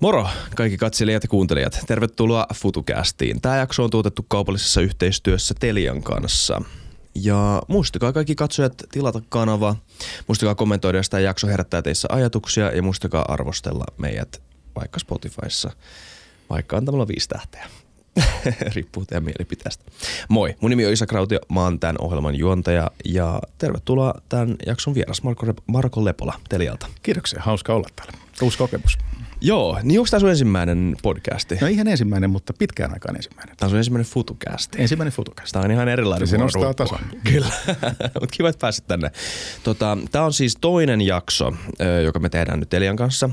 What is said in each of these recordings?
Moro kaikki katselijat ja kuuntelijat. Tervetuloa FutuCastiin. Tämä jakso on tuotettu kaupallisessa yhteistyössä Telian kanssa. Ja muistakaa kaikki katsojat tilata kanava. Muistakaa kommentoida, jos tämä jakso herättää teissä ajatuksia ja muistakaa arvostella meidät vaikka Spotifyssa, vaikka antamalla viisi tähteä. Riippuu teidän mielipiteestä. Moi, mun nimi on Isa Krautio, mä oon tämän ohjelman juontaja ja tervetuloa tämän jakson vieras Marko, Marko Lepola Telialta. Kiitoksia, hauska olla täällä. Uusi kokemus. Joo, niin onko tämä sun ensimmäinen podcasti? No ihan ensimmäinen, mutta pitkään aikaan ensimmäinen. Tämä on sun ensimmäinen futucasti. Ensimmäinen futucasti. Tämä on ihan erilainen Se nostaa tason. Kyllä, mutta kiva, että pääsit tänne. Tota, tämä on siis toinen jakso, joka me tehdään nyt Elian kanssa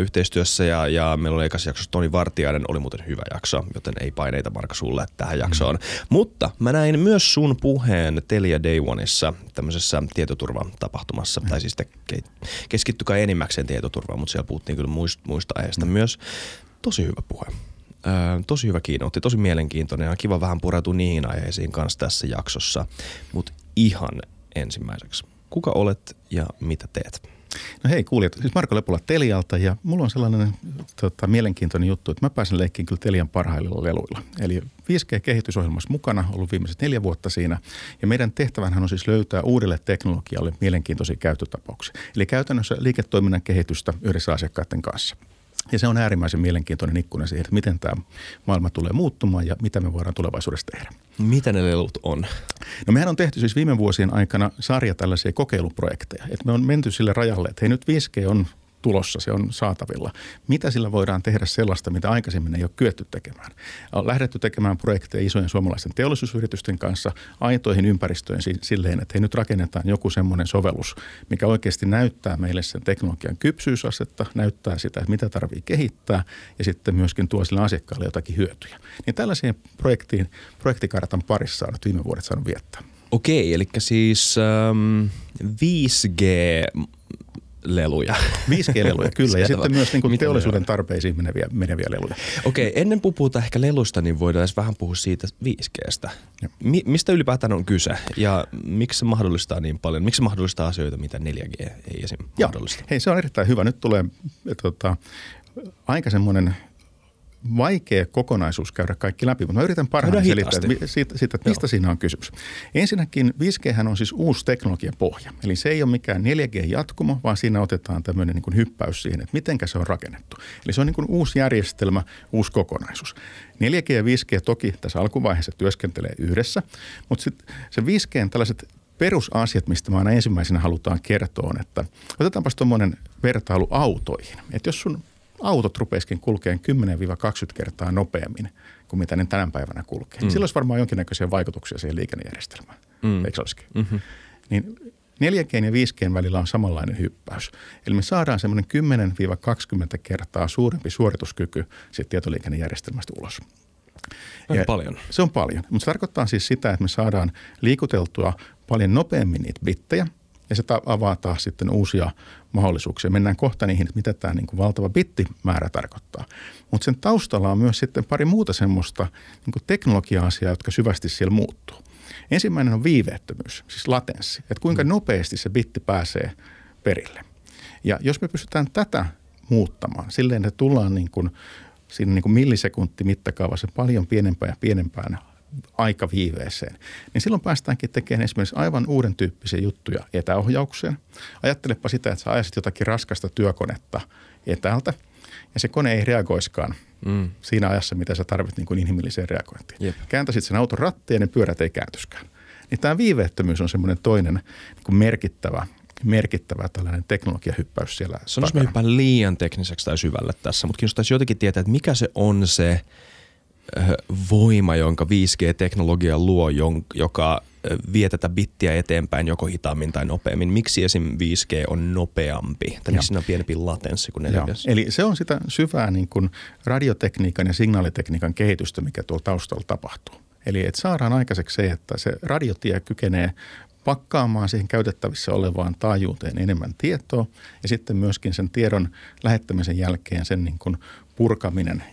yhteistyössä ja, ja meillä oli ekassa jaksossa Toni Vartiainen, oli muuten hyvä jakso, joten ei paineita Marka sulle tähän jaksoon. Mm. Mutta mä näin myös sun puheen Telia Day Oneissa tämmöisessä tietoturvatapahtumassa, mm. tai siis te keskittykää enimmäkseen tietoturvaan, mutta siellä puhuttiin kyllä muist, muist muista aiheista mm. myös. Tosi hyvä puhe. Ö, tosi hyvä kiinnotti, tosi mielenkiintoinen ja kiva vähän pureutua niihin aiheisiin kanssa tässä jaksossa. Mutta ihan ensimmäiseksi, kuka olet ja mitä teet? No hei kuulijat, siis Marko Lepola Telialta ja mulla on sellainen tota, mielenkiintoinen juttu, että mä pääsen leikkiin kyllä Telian parhailla leluilla. Eli 5G-kehitysohjelmassa mukana, ollut viimeiset neljä vuotta siinä. Ja meidän tehtävänhän on siis löytää uudelle teknologialle mielenkiintoisia käyttötapauksia. Eli käytännössä liiketoiminnan kehitystä yhdessä asiakkaiden kanssa. Ja se on äärimmäisen mielenkiintoinen ikkuna siihen, että miten tämä maailma tulee muuttumaan ja mitä me voidaan tulevaisuudessa tehdä. Mitä ne lelut on? No mehän on tehty siis viime vuosien aikana sarja tällaisia kokeiluprojekteja. Että me on menty sille rajalle, että hei nyt 5G on tulossa, se on saatavilla. Mitä sillä voidaan tehdä sellaista, mitä aikaisemmin ei ole kyetty tekemään? On lähdetty tekemään projekteja isojen suomalaisten teollisuusyritysten kanssa aitoihin ympäristöön silleen, että hei nyt rakennetaan joku semmoinen sovellus, mikä oikeasti näyttää meille sen teknologian kypsyysasetta, näyttää sitä, että mitä tarvii kehittää ja sitten myöskin tuo sille asiakkaalle jotakin hyötyjä. Niin tällaisiin projektiin, projektikartan parissa on nyt viime vuodet saanut viettää. Okei, eli siis ähm, 5G leluja. 5G-leluja, kyllä. ja sitten myös niin kuin teollisuuden tarpeisiin meneviä, meneviä leluja. Okei, okay, ennen puhutaan ehkä lelusta, niin voidaan vähän puhua siitä 5Gstä. Mi- mistä ylipäätään on kyse ja miksi se mahdollistaa niin paljon? Miksi se mahdollistaa asioita, mitä 4G ei esim. mahdollista? Hei, se on erittäin hyvä. Nyt tulee tota, aika semmoinen vaikea kokonaisuus käydä kaikki läpi, mutta mä yritän parhaani selittää että siitä, siitä, että mistä Joo. siinä on kysymys. Ensinnäkin 5G on siis uusi teknologiapohja, eli se ei ole mikään 4G-jatkumo, vaan siinä otetaan tämmöinen niin kuin hyppäys siihen, että miten se on rakennettu. Eli se on niin kuin uusi järjestelmä, uusi kokonaisuus. 4G ja 5G toki tässä alkuvaiheessa työskentelee yhdessä, mutta sitten se 5G tällaiset perusasiat, mistä mä aina ensimmäisenä halutaan kertoa, että otetaanpa tuommoinen vertailu autoihin. Että jos sun autot rupeisikin kulkeen 10-20 kertaa nopeammin kuin mitä ne tänä päivänä kulkee. Mm. Silloin olisi varmaan jonkinnäköisiä vaikutuksia siihen liikennejärjestelmään. Mm. Eikö olisikin? Mm-hmm. Niin 4G ja 5G välillä on samanlainen hyppäys. Eli me saadaan semmoinen 10-20 kertaa suurempi suorituskyky siitä tietoliikennejärjestelmästä ulos. Ja paljon. Se on paljon. Mutta se tarkoittaa siis sitä, että me saadaan liikuteltua paljon nopeammin niitä bittejä – ja se avaa taas sitten uusia mahdollisuuksia. Mennään kohta niihin, että mitä tämä niin kuin valtava bittimäärä tarkoittaa. Mutta sen taustalla on myös sitten pari muuta semmoista niin kuin teknologia-asiaa, jotka syvästi siellä muuttuu. Ensimmäinen on viiveettömyys, siis latenssi, että kuinka mm. nopeasti se bitti pääsee perille. Ja jos me pystytään tätä muuttamaan silleen, että tullaan niin kuin, siinä niin kuin millisekunti mittakaavassa paljon pienempään ja pienempään aikaviiveeseen, niin silloin päästäänkin tekemään esimerkiksi aivan uuden tyyppisiä juttuja etäohjaukseen. Ajattelepa sitä, että sä ajasit jotakin raskasta työkonetta etäältä ja se kone ei reagoiskaan mm. siinä ajassa, mitä sä tarvitset niin kuin inhimilliseen reagointiin. Jep. Kääntäisit sen auton rattiin ja ne pyörät ei kääntyskään. Niin tämä viiveettömyys on semmoinen toinen niin kuin merkittävä merkittävä tällainen teknologiahyppäys siellä Sanois me liian tekniseksi tai syvälle tässä, mutta kiinnostaisi jotenkin tietää, että mikä se on se – voima, jonka 5G-teknologia luo, joka vie tätä bittiä eteenpäin joko hitaammin tai nopeammin. Miksi esim. 5G on nopeampi? Tai miksi siinä on pienempi latenssi kuin 4G? Eli se on sitä syvää niin kuin radiotekniikan ja signaalitekniikan kehitystä, mikä tuolla taustalla tapahtuu. Eli että saadaan aikaiseksi se, että se radiotie kykenee pakkaamaan siihen käytettävissä olevaan taajuuteen enemmän tietoa ja sitten myöskin sen tiedon lähettämisen jälkeen sen niin kuin purkaminen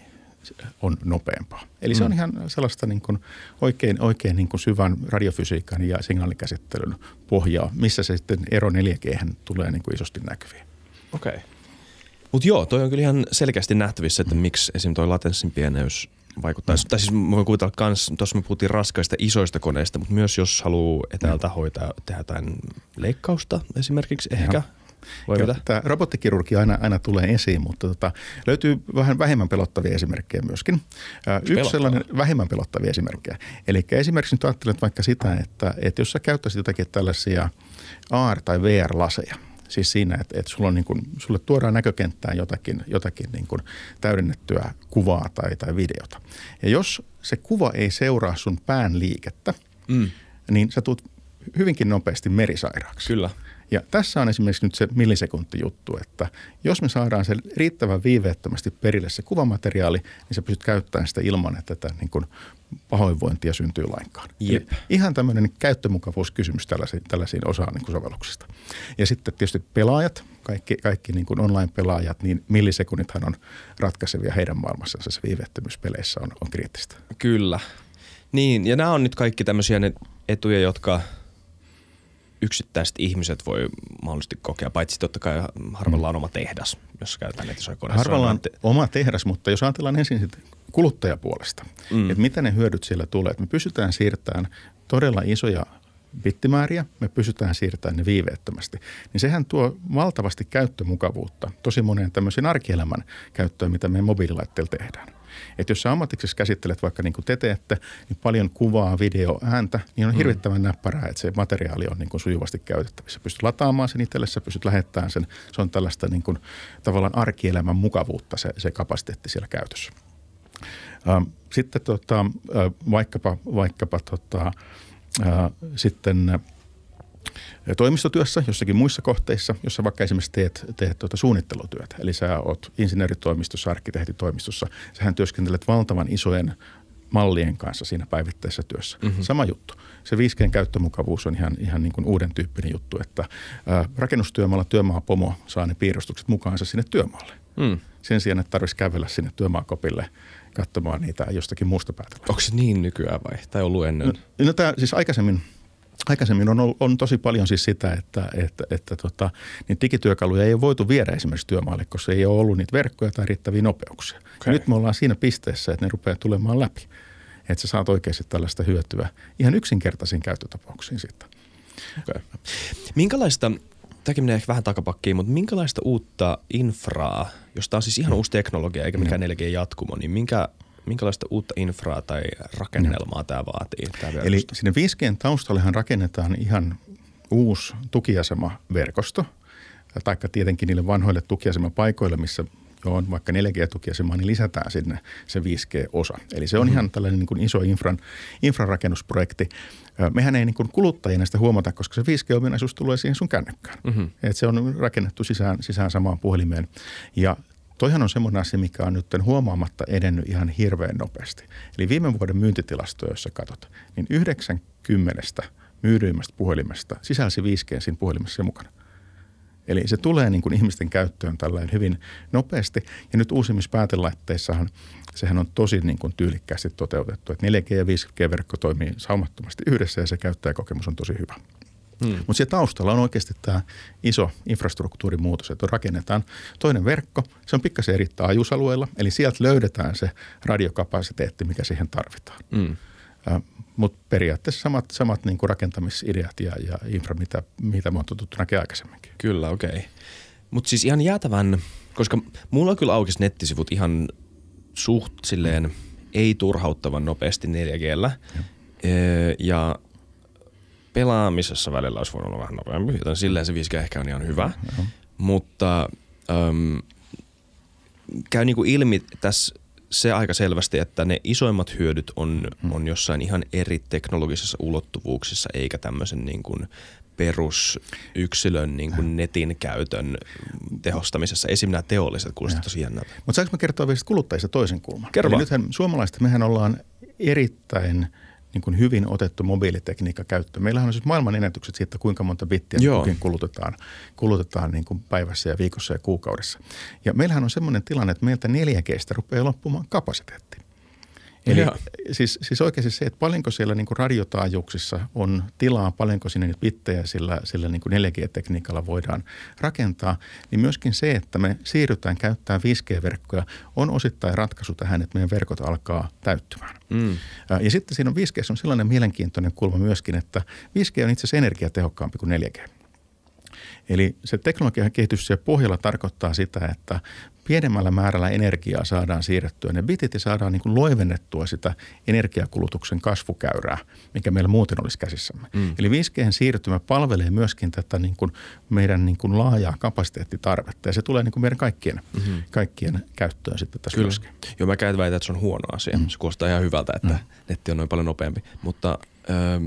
on nopeampaa. Eli se on mm. ihan sellaista niin kuin oikein, oikein niin kuin syvän radiofysiikan ja signaalikäsittelyn pohjaa, missä se sitten ero 4G tulee niin kuin isosti näkyviin. Okei. Okay. Mutta joo, toi on kyllä ihan selkeästi nähtävissä, että miksi esim. toi latenssin pieneys vaikuttaisi. Mm. Tai siis mä voin kuvitella kans, tuossa me puhuttiin raskaista isoista koneista, mutta myös jos haluaa etäältä mm. hoitaa, tehdä jotain leikkausta esimerkiksi ehkä. Voi Tämä robottikirurgi aina, aina tulee esiin, mutta tota, löytyy vähän vähemmän pelottavia esimerkkejä myöskin. Yksi Pelottaa. sellainen vähemmän pelottavia esimerkkejä. Eli esimerkiksi nyt ajattelet vaikka sitä, että, että jos sä käyttäisit jotakin tällaisia AR- tai VR-laseja – Siis siinä, että, että sulla on niin kuin, sulle tuodaan näkökenttään jotakin, jotakin niin kuin täydennettyä kuvaa tai, tai videota. Ja jos se kuva ei seuraa sun pään liikettä, mm. niin sä tulet hyvinkin nopeasti merisairaaksi. Kyllä. Ja tässä on esimerkiksi nyt se juttu, että jos me saadaan se riittävän viiveettömästi perille se kuvamateriaali, niin sä pystyt käyttämään sitä ilman, että tätä niin kuin pahoinvointia syntyy lainkaan. Jep. Eli ihan tämmöinen käyttömukavuuskysymys tällaisiin, tällaisiin osaan niin sovelluksista. Ja sitten tietysti pelaajat, kaikki, kaikki niin kuin online-pelaajat, niin millisekunnithan on ratkaisevia heidän maailmassansa. Se viiveettömyys peleissä on, on kriittistä. Kyllä. Niin, ja nämä on nyt kaikki tämmöisiä ne etuja, jotka – yksittäiset ihmiset voi mahdollisesti kokea, paitsi totta kai harvalla on oma tehdas, jos käytetään netisoikoneessa. Harvalla on te- oma tehdas, mutta jos ajatellaan ensin sitten kuluttajapuolesta, mm. että mitä ne hyödyt siellä tulee, että me pystytään siirtämään todella isoja bittimääriä, me pystytään siirtämään ne viiveettömästi, niin sehän tuo valtavasti käyttömukavuutta tosi moneen tämmöisen arkielämän käyttöön, mitä meidän mobiililaitteilla tehdään. Että jos sä ammatiksi käsittelet vaikka niin kuin te teette, niin paljon kuvaa, video, ääntä, niin on mm. hirvittävän näppärää, että se materiaali on niin kuin sujuvasti käytettävissä. Pystyt lataamaan sen itsellesi, pystyt lähettämään sen. Se on tällaista niin kuin, tavallaan arkielämän mukavuutta se, se kapasiteetti siellä käytössä. Ähm, sitten tota, äh, vaikkapa, vaikkapa tota, äh, sitten toimistotyössä, jossakin muissa kohteissa, jossa vaikka esimerkiksi teet, teet tuota suunnittelutyötä. Eli sä oot insinööritoimistossa, arkkitehtitoimistossa, sähän työskentelet valtavan isojen mallien kanssa siinä päivittäisessä työssä. Mm-hmm. Sama juttu. Se 5G käyttömukavuus on ihan, ihan niin kuin uuden tyyppinen juttu, että ää, rakennustyömaalla työmaapomo saa ne piirustukset mukaansa sinne työmaalle. Mm. Sen sijaan, että tarvitsisi kävellä sinne työmaakopille katsomaan niitä jostakin muusta päätellä. Onko se niin nykyään vai? Tai ollut ennen? No, no tämä siis aikaisemmin – Aikaisemmin on, on tosi paljon siis sitä, että, että, että tota, niin digityökaluja ei ole voitu viedä esimerkiksi työmaalle, koska ei ole ollut niitä verkkoja tai riittäviä nopeuksia. Okay. Nyt me ollaan siinä pisteessä, että ne rupeaa tulemaan läpi. Että sä saat oikeasti tällaista hyötyä ihan yksinkertaisiin käyttötapauksiin siitä. Okay. Minkälaista, tämäkin menee ehkä vähän takapakkiin, mutta minkälaista uutta infraa, jos tämä on siis ihan mm. uusi teknologia eikä mikään 4G-jatkumo, niin minkä minkälaista uutta infraa tai rakennelmaa no. tämä vaatii? Tämä Eli sinne 5G taustallehan rakennetaan ihan uusi tukiasemaverkosto, taikka tietenkin niille vanhoille tukiasemapaikoille, missä jo on vaikka 4G-tukiasema, niin lisätään sinne se 5G-osa. Eli se on mm-hmm. ihan tällainen niin kuin iso infran, infrarakennusprojekti. Mehän ei niin kuin kuluttajina sitä huomata, koska se 5G-ominaisuus tulee siihen sun kännykkään. Mm-hmm. Et se on rakennettu sisään, sisään samaan puhelimeen. Ja Toihan on semmoinen asia, mikä on nyt huomaamatta edennyt ihan hirveän nopeasti. Eli viime vuoden myyntitilasto, jos katsot, niin 90 myydyimmästä puhelimesta sisälsi 5G siinä puhelimessa mukana. Eli se tulee niin kuin ihmisten käyttöön tällainen hyvin nopeasti. Ja nyt uusimmissa päätelaitteissahan sehän on tosi niin kuin tyylikkäästi toteutettu. Että 4G ja 5G-verkko toimii saumattomasti yhdessä ja se käyttäjäkokemus on tosi hyvä. Hmm. Mutta siellä taustalla on oikeasti tämä iso infrastruktuurimuutos, että rakennetaan toinen verkko. Se on pikkasen eri taajuusalueella, eli sieltä löydetään se radiokapasiteetti, mikä siihen tarvitaan. Äh, Mutta periaatteessa samat, samat niin kuin rakentamisideat ja, ja infra, mitä, mitä me on tuttu näkemään aikaisemminkin. Kyllä, okei. Okay. Mutta siis ihan jäätävän, koska mulla on kyllä aukesi nettisivut ihan suht silleen ei turhauttavan nopeasti 4Gllä. Ja, ja pelaamisessa välillä olisi voinut olla vähän nopeampi, joten silleen se 5G ehkä on ihan hyvä. Mm-hmm. Mutta äm, käy niinku ilmi tässä se aika selvästi, että ne isoimmat hyödyt on, mm. on jossain ihan eri teknologisissa ulottuvuuksissa, eikä tämmöisen niin kuin perusyksilön niin kuin netin käytön tehostamisessa. Esim. nämä teolliset kuulostavat tosi jännältä. Mutta saanko mä kertoa vielä kuluttajista toisen kulman? Kerro nythän suomalaiset, mehän ollaan erittäin – niin kuin hyvin otettu mobiilitekniikka käyttöön. Meillähän on siis maailman ennätykset siitä, kuinka monta bittiä kukin kulutetaan, kulutetaan niin kuin päivässä ja viikossa ja kuukaudessa. Ja meillähän on semmoinen tilanne, että meiltä 4Gstä rupeaa loppumaan kapasiteetti. Eli siis, siis oikeasti se, että paljonko siellä niin radiotaajuuksissa on tilaa, paljonko sinne niitä bittejä sillä, sillä niin kuin 4G-tekniikalla voidaan rakentaa, niin myöskin se, että me siirrytään käyttämään 5G-verkkoja, on osittain ratkaisu tähän, että meidän verkot alkaa täyttymään. Mm. Ja sitten siinä on 5G on sellainen mielenkiintoinen kulma myöskin, että 5G on itse asiassa energiatehokkaampi kuin 4G. Eli se teknologian kehitys siellä pohjalla tarkoittaa sitä, että pienemmällä määrällä energiaa saadaan siirrettyä ne bitit saadaan niin kuin loivennettua sitä energiakulutuksen kasvukäyrää, mikä meillä muuten olisi käsissämme. Mm. Eli 5G siirtymä palvelee myöskin tätä niin kuin meidän niin kuin laajaa kapasiteettitarvetta ja se tulee niin kuin meidän kaikkien, mm-hmm. kaikkien käyttöön sitten tässä Kyllä. myöskin. Joo, mä käyn väitä, että se on huono asia. Mm. Se kuulostaa ihan hyvältä, että mm. netti on noin paljon nopeampi. Mutta ähm,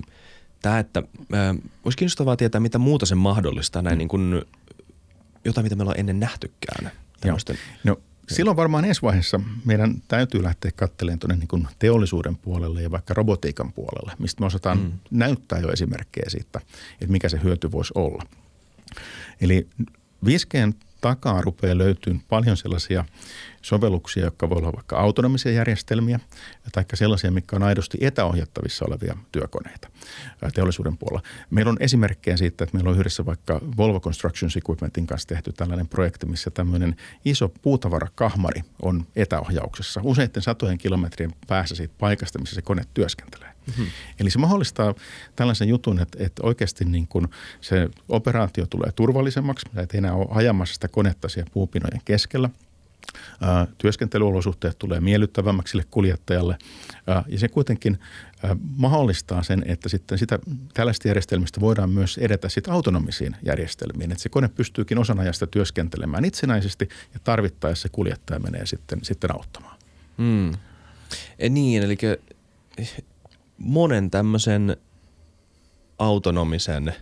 tämä, että ähm, olisi kiinnostavaa tietää, mitä muuta se mahdollistaa näin mm. niin kuin jotain, mitä meillä on ennen nähtykään. Tämmöisten. No silloin varmaan ensi vaiheessa meidän täytyy lähteä katselemaan tuonne niin teollisuuden puolelle ja vaikka robotiikan puolelle, mistä me osataan mm. näyttää jo esimerkkejä siitä, että mikä se hyöty voisi olla. Eli 5Gn takaa rupeaa löytyyn paljon sellaisia sovelluksia, jotka voi olla vaikka autonomisia järjestelmiä tai sellaisia, mitkä on aidosti etäohjattavissa olevia työkoneita teollisuuden puolella. Meillä on esimerkkejä siitä, että meillä on yhdessä vaikka Volvo Construction Equipmentin kanssa tehty tällainen projekti, missä tämmöinen iso puutavarakahmari on etäohjauksessa useiden satojen kilometrien päässä siitä paikasta, missä se kone työskentelee. Mm-hmm. Eli se mahdollistaa tällaisen jutun, että, että oikeasti niin kuin se operaatio tulee turvallisemmaksi, että ei enää ole ajamassa sitä konetta siellä puupinojen keskellä – työskentelyolosuhteet tulee miellyttävämmäksi sille kuljettajalle ja se kuitenkin mahdollistaa sen, että sitten sitä, tällaista järjestelmistä voidaan myös edetä sitten autonomisiin järjestelmiin. Että se kone pystyykin osan ajasta työskentelemään itsenäisesti ja tarvittaessa kuljettaja menee sitten, sitten auttamaan. Mm. E niin, eli monen tämmöisen autonomisen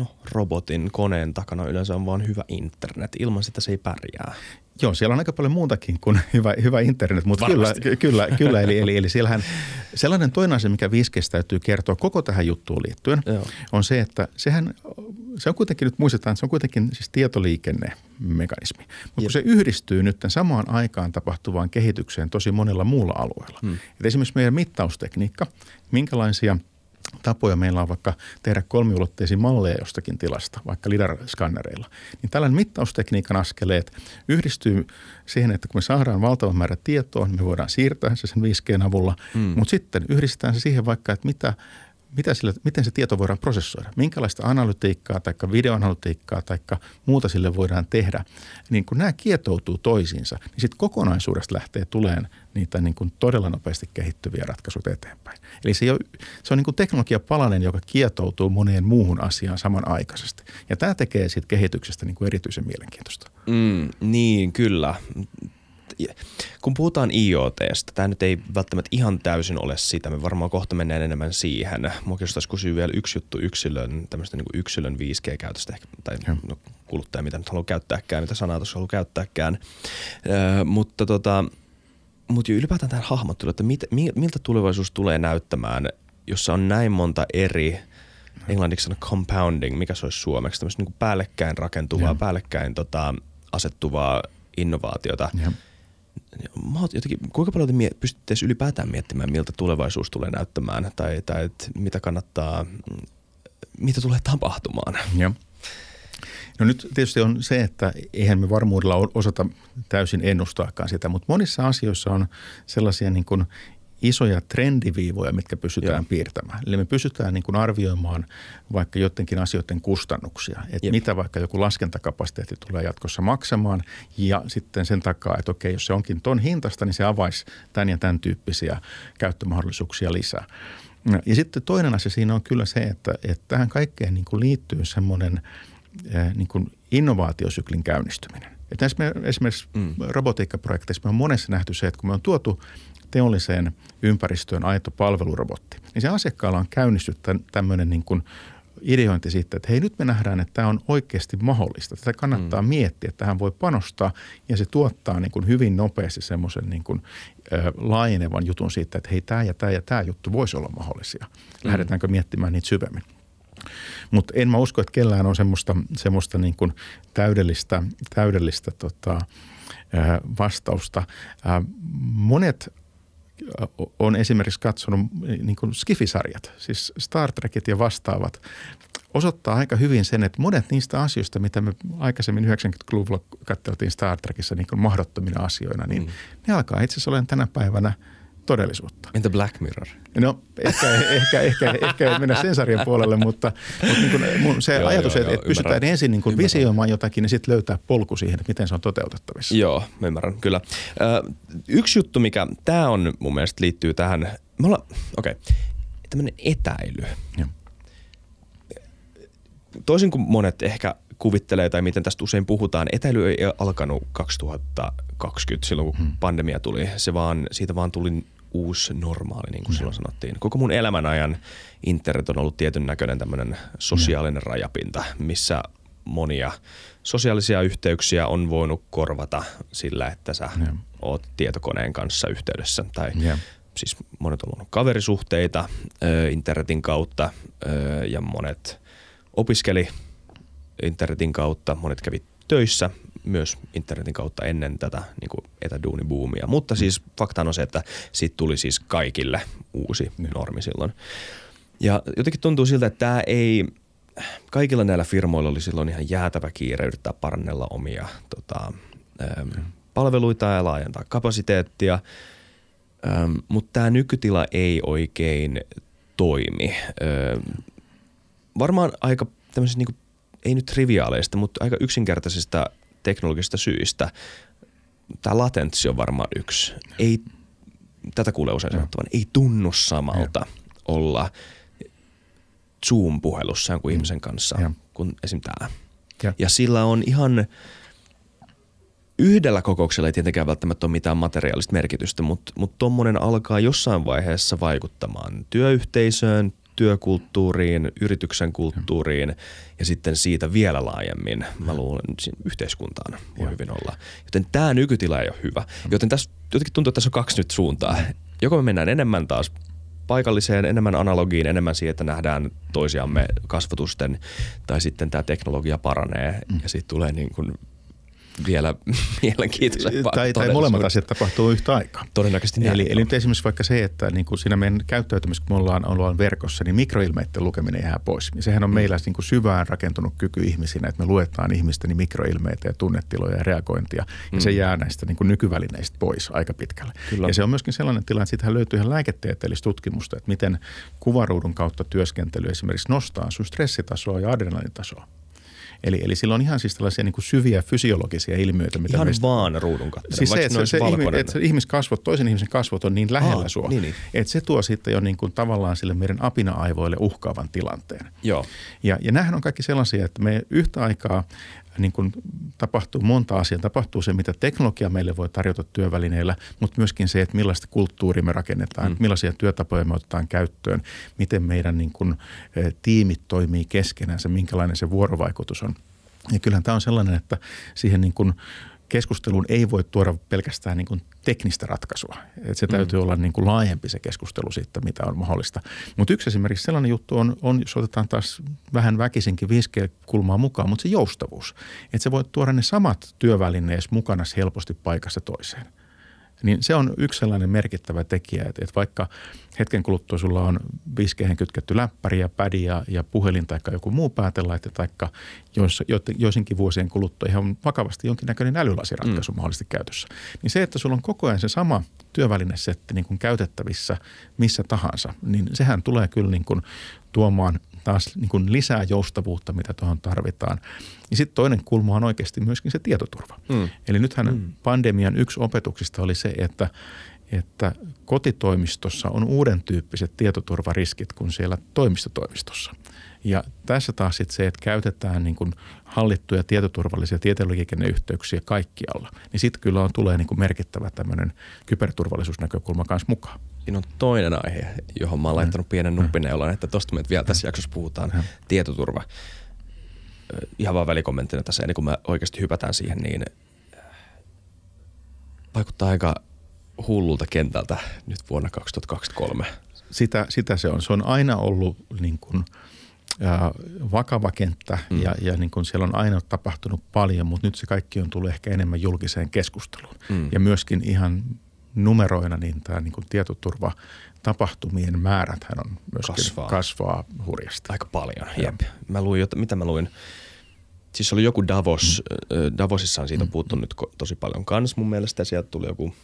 no, robotin koneen takana yleensä on vain hyvä internet. Ilman sitä se ei pärjää. Joo, siellä on aika paljon muutakin kuin hyvä, hyvä internet, mutta kyllä, kyllä, kyllä. Eli, eli, eli siellähän sellainen toinen asia, mikä 5 täytyy kertoa koko tähän juttuun liittyen, Joo. on se, että sehän, se on kuitenkin, nyt muistetaan, että se on kuitenkin siis tietoliikennemekanismi. Mutta kun se yhdistyy nyt samaan aikaan tapahtuvaan kehitykseen tosi monella muulla alueella. Hmm. Et esimerkiksi meidän mittaustekniikka, minkälaisia – tapoja meillä on vaikka tehdä kolmiulotteisia malleja jostakin tilasta, vaikka lidar-skannereilla, niin tällainen mittaustekniikan askeleet yhdistyy siihen, että kun me saadaan valtavan määrä tietoa, niin me voidaan siirtää se sen 5G avulla, mm. mutta sitten yhdistetään se siihen vaikka, että mitä mitä sille, miten se tieto voidaan prosessoida, minkälaista analytiikkaa tai videoanalytiikkaa tai muuta sille voidaan tehdä. Niin kun nämä kietoutuu toisiinsa, niin sitten kokonaisuudesta lähtee tuleen niitä niin kuin todella nopeasti kehittyviä ratkaisuja eteenpäin. Eli se, ole, se on niin kuin teknologiapalanen, joka kietoutuu moneen muuhun asiaan samanaikaisesti. Ja tämä tekee siitä kehityksestä niin kuin erityisen mielenkiintoista. Mm, niin, kyllä kun puhutaan IoTstä, tämä nyt ei välttämättä ihan täysin ole sitä, me varmaan kohta mennään enemmän siihen. Mua kiinnostaisi kysyä vielä yksi juttu yksilön, tämmöistä niin yksilön 5G-käytöstä, ehkä, tai no, kuluttaja, mitä nyt haluaa käyttääkään, mitä sanaa tuossa haluaa käyttääkään. Ö, mutta tota, mutta jo ylipäätään tähän hahmottelu, että mit, miltä tulevaisuus tulee näyttämään, jossa on näin monta eri englanniksi sana compounding, mikä se olisi suomeksi, tämmöistä niin päällekkäin rakentuvaa, ja. päällekkäin tota, asettuvaa innovaatiota. Ja mä jotenkin, kuinka paljon te pystytte ylipäätään miettimään, miltä tulevaisuus tulee näyttämään tai, tai et mitä kannattaa, mitä tulee tapahtumaan? Joo. No nyt tietysti on se, että eihän me varmuudella osata täysin ennustaakaan sitä, mutta monissa asioissa on sellaisia niin kuin isoja trendiviivoja, mitkä pystytään Joo. piirtämään. Eli me pystytään niin kuin arvioimaan vaikka jotenkin asioiden kustannuksia, että Jep. mitä vaikka joku laskentakapasiteetti tulee jatkossa maksamaan ja sitten sen takaa, että okei, jos se onkin ton hintasta, niin se avaisi tämän ja tämän tyyppisiä käyttömahdollisuuksia lisää. Ja sitten toinen asia siinä on kyllä se, että, että tähän kaikkeen niin kuin liittyy semmoinen niin kuin innovaatiosyklin käynnistyminen. Että esimerkiksi mm. robotiikkaprojekteissa me on monessa nähty se, että kun me on tuotu teolliseen ympäristöön aito palvelurobotti, niin se asiakkaalla on käynnistynyt tämmöinen niin kuin ideointi siitä, että hei nyt me nähdään, että tämä on oikeasti mahdollista. Tätä kannattaa mm. miettiä, että tähän voi panostaa ja se tuottaa niin kuin hyvin nopeasti semmoisen niin kuin, ö, laajenevan jutun siitä, että hei tämä ja tämä ja tämä juttu voisi olla mahdollisia. Mm. Lähdetäänkö miettimään niitä syvemmin. Mutta en mä usko, että kellään on semmoista, semmoista niin kuin täydellistä, täydellistä tota, vastausta. Monet on esimerkiksi katsonut niin kuin skifisarjat, siis Star Trekit ja vastaavat, osoittaa aika hyvin sen, että monet niistä asioista, mitä me aikaisemmin 90-luvulla katseltiin Star Trekissa niin kuin mahdottomina asioina, niin mm. ne alkaa itse asiassa olemaan tänä päivänä – todellisuutta. Entä Black Mirror? No ehkä, ehkä, ehkä, ehkä ei mennä sen sarjan puolelle, mutta, mutta niin kuin mun se joo, ajatus, joo, että joo, pystytään ymmärrän. ensin niin kuin visioimaan jotakin ja sitten löytää polku siihen, että miten se on toteutettavissa. Joo, ymmärrän, kyllä. Ö, yksi juttu, mikä tämä on mun mielestä liittyy tähän, me ollaan, okei, okay, tämmöinen etäily. Joo. Toisin kuin monet ehkä kuvittelee tai miten tästä usein puhutaan, etäily ei alkanut 2020 silloin, kun hmm. pandemia tuli. Se vaan, siitä vaan tuli uusi normaali, niin kuin silloin sanottiin. Koko mun elämän ajan internet on ollut tietyn näköinen tämmöinen sosiaalinen rajapinta, missä monia sosiaalisia yhteyksiä on voinut korvata sillä, että sä ja. oot tietokoneen kanssa yhteydessä. Tai ja. siis monet on ollut kaverisuhteita ö, internetin kautta ö, ja monet opiskeli internetin kautta, monet kävi töissä myös internetin kautta ennen tätä niin kuin etäduunibuumia. Mutta siis fakta on se, että siitä tuli siis kaikille uusi normi silloin. Ja jotenkin tuntuu siltä, että tämä ei, kaikilla näillä firmoilla oli silloin ihan jäätävä kiire yrittää parannella omia tota, äm, palveluita ja laajentaa kapasiteettia. Ähm, mutta tämä nykytila ei oikein toimi. Ähm, varmaan aika tämmöisistä niin kuin, ei nyt triviaaleista, mutta aika yksinkertaisista teknologisista syistä. Tämä latenssi on varmaan yksi. Ei, tätä kuulee usein sanottavan, ei tunnu samalta ja. olla Zoom-puhelussa jonkun mm. ihmisen kanssa ja. kuin esim. tämä. Ja. ja sillä on ihan yhdellä kokouksella ei tietenkään välttämättä ole mitään materiaalista merkitystä, mutta tuommoinen mutta alkaa jossain vaiheessa vaikuttamaan työyhteisöön, työkulttuuriin, yrityksen kulttuuriin ja sitten siitä vielä laajemmin, mä luulen, yhteiskuntaan voi ja. hyvin olla. Joten tämä nykytila ei ole hyvä. Joten tässä jotenkin tuntuu, että tässä on kaksi nyt suuntaa. Joko me mennään enemmän taas paikalliseen, enemmän analogiin, enemmän siihen, että nähdään toisiamme kasvatusten, tai sitten tämä teknologia paranee mm. ja sitten tulee niin kuin vielä mielenkiintoisempaa. Tai, tai molemmat asiat tapahtuu yhtä aikaa. Todennäköisesti Eli, eli nyt esimerkiksi vaikka se, että niin kuin siinä meidän käyttäytymisessä, kun me ollaan, ollaan verkossa, niin mikroilmeiden lukeminen jää pois. Ja sehän on mm. meillä niin kuin syvään rakentunut kyky ihmisinä, että me luetaan ihmisten niin mikroilmeitä ja tunnetiloja ja reagointia. Ja mm. se jää näistä niin kuin nykyvälineistä pois aika pitkälle. Kyllä. Ja se on myöskin sellainen tilanne, että siitähän löytyy ihan lääketieteellistä tutkimusta, että miten kuvaruudun kautta työskentely esimerkiksi nostaa sun stressitasoa ja adrenalitasoa. Eli, eli sillä on ihan siis tällaisia niin kuin syviä fysiologisia ilmiöitä. Mitä ihan meistä... vaan ruudun katsella, siis se, se, se, ihmi, että se ihmiskasvot, toisen ihmisen kasvot on niin lähellä Aa, sua, niin, niin. että se tuo sitten jo niin kuin tavallaan sille meidän apina-aivoille uhkaavan tilanteen. Joo. Ja, ja nämähän on kaikki sellaisia, että me yhtä aikaa niin kuin tapahtuu monta asiaa. Tapahtuu se, mitä teknologia meille voi tarjota työvälineillä, mutta myöskin se, että millaista kulttuuria me rakennetaan, mm. millaisia työtapoja me otetaan käyttöön, miten meidän niin kuin, eh, tiimit toimii keskenään, se minkälainen se vuorovaikutus on. Ja kyllähän tämä on sellainen, että siihen niin kuin keskusteluun ei voi tuoda pelkästään niin kuin teknistä ratkaisua. Et se täytyy mm. olla niin kuin laajempi se keskustelu siitä, mitä on mahdollista. Mutta yksi esimerkiksi sellainen juttu on, on, jos otetaan taas vähän väkisinkin 5G-kulmaa mukaan, mutta se joustavuus. Että se voi tuoda ne samat työvälineet mukana helposti paikassa toiseen – niin se on yksi sellainen merkittävä tekijä, että, että vaikka hetken kuluttua sulla on 5G kytketty läppäri ja pädi ja, ja puhelin tai joku muu päätelaite tai joidenkin vuosien kuluttua ihan vakavasti jonkinnäköinen älylasiratkaisuun mm. mahdollisesti käytössä. Niin se, että sulla on koko ajan se sama työvälinesetti niin kuin käytettävissä missä tahansa, niin sehän tulee kyllä niin kuin tuomaan taas niin kuin lisää joustavuutta, mitä tuohon tarvitaan. Ja sitten toinen kulma on oikeasti myöskin se tietoturva. Mm. Eli nythän mm. pandemian yksi opetuksista oli se, että, että kotitoimistossa on uuden tyyppiset tietoturvariskit kuin siellä toimistotoimistossa. Ja tässä taas sitten se, että käytetään niin kuin hallittuja tietoturvallisia tietoliikenneyhteyksiä kaikkialla, niin sitten kyllä on, tulee niin kuin merkittävä tämmöinen kyberturvallisuusnäkökulma kanssa mukaan. Siinä on toinen aihe, johon mä oon laittanut pienen nuppineulan, että tosta me vielä tässä jaksossa puhutaan, tietoturva. Ihan vaan välikommenttina tässä, ennen kuin me oikeasti hypätään siihen, niin vaikuttaa aika hullulta kentältä nyt vuonna 2023. Sitä, sitä se on. Se on aina ollut niin kuin – ää, vakava kenttä mm. ja, ja niin kuin siellä on aina tapahtunut paljon, mutta nyt se kaikki on tullut ehkä enemmän julkiseen keskusteluun. Mm. Ja myöskin ihan numeroina niin tämä niin kuin tietoturva tapahtumien määrät on myöskin kasvaa, kasvaa hurjasti. Aika paljon, jep. Mä luin, mitä mä luin, siis oli joku Davos, mm. Davosissa on siitä mm. puhuttu nyt tosi paljon kans mun mielestä. Sieltä tuli joku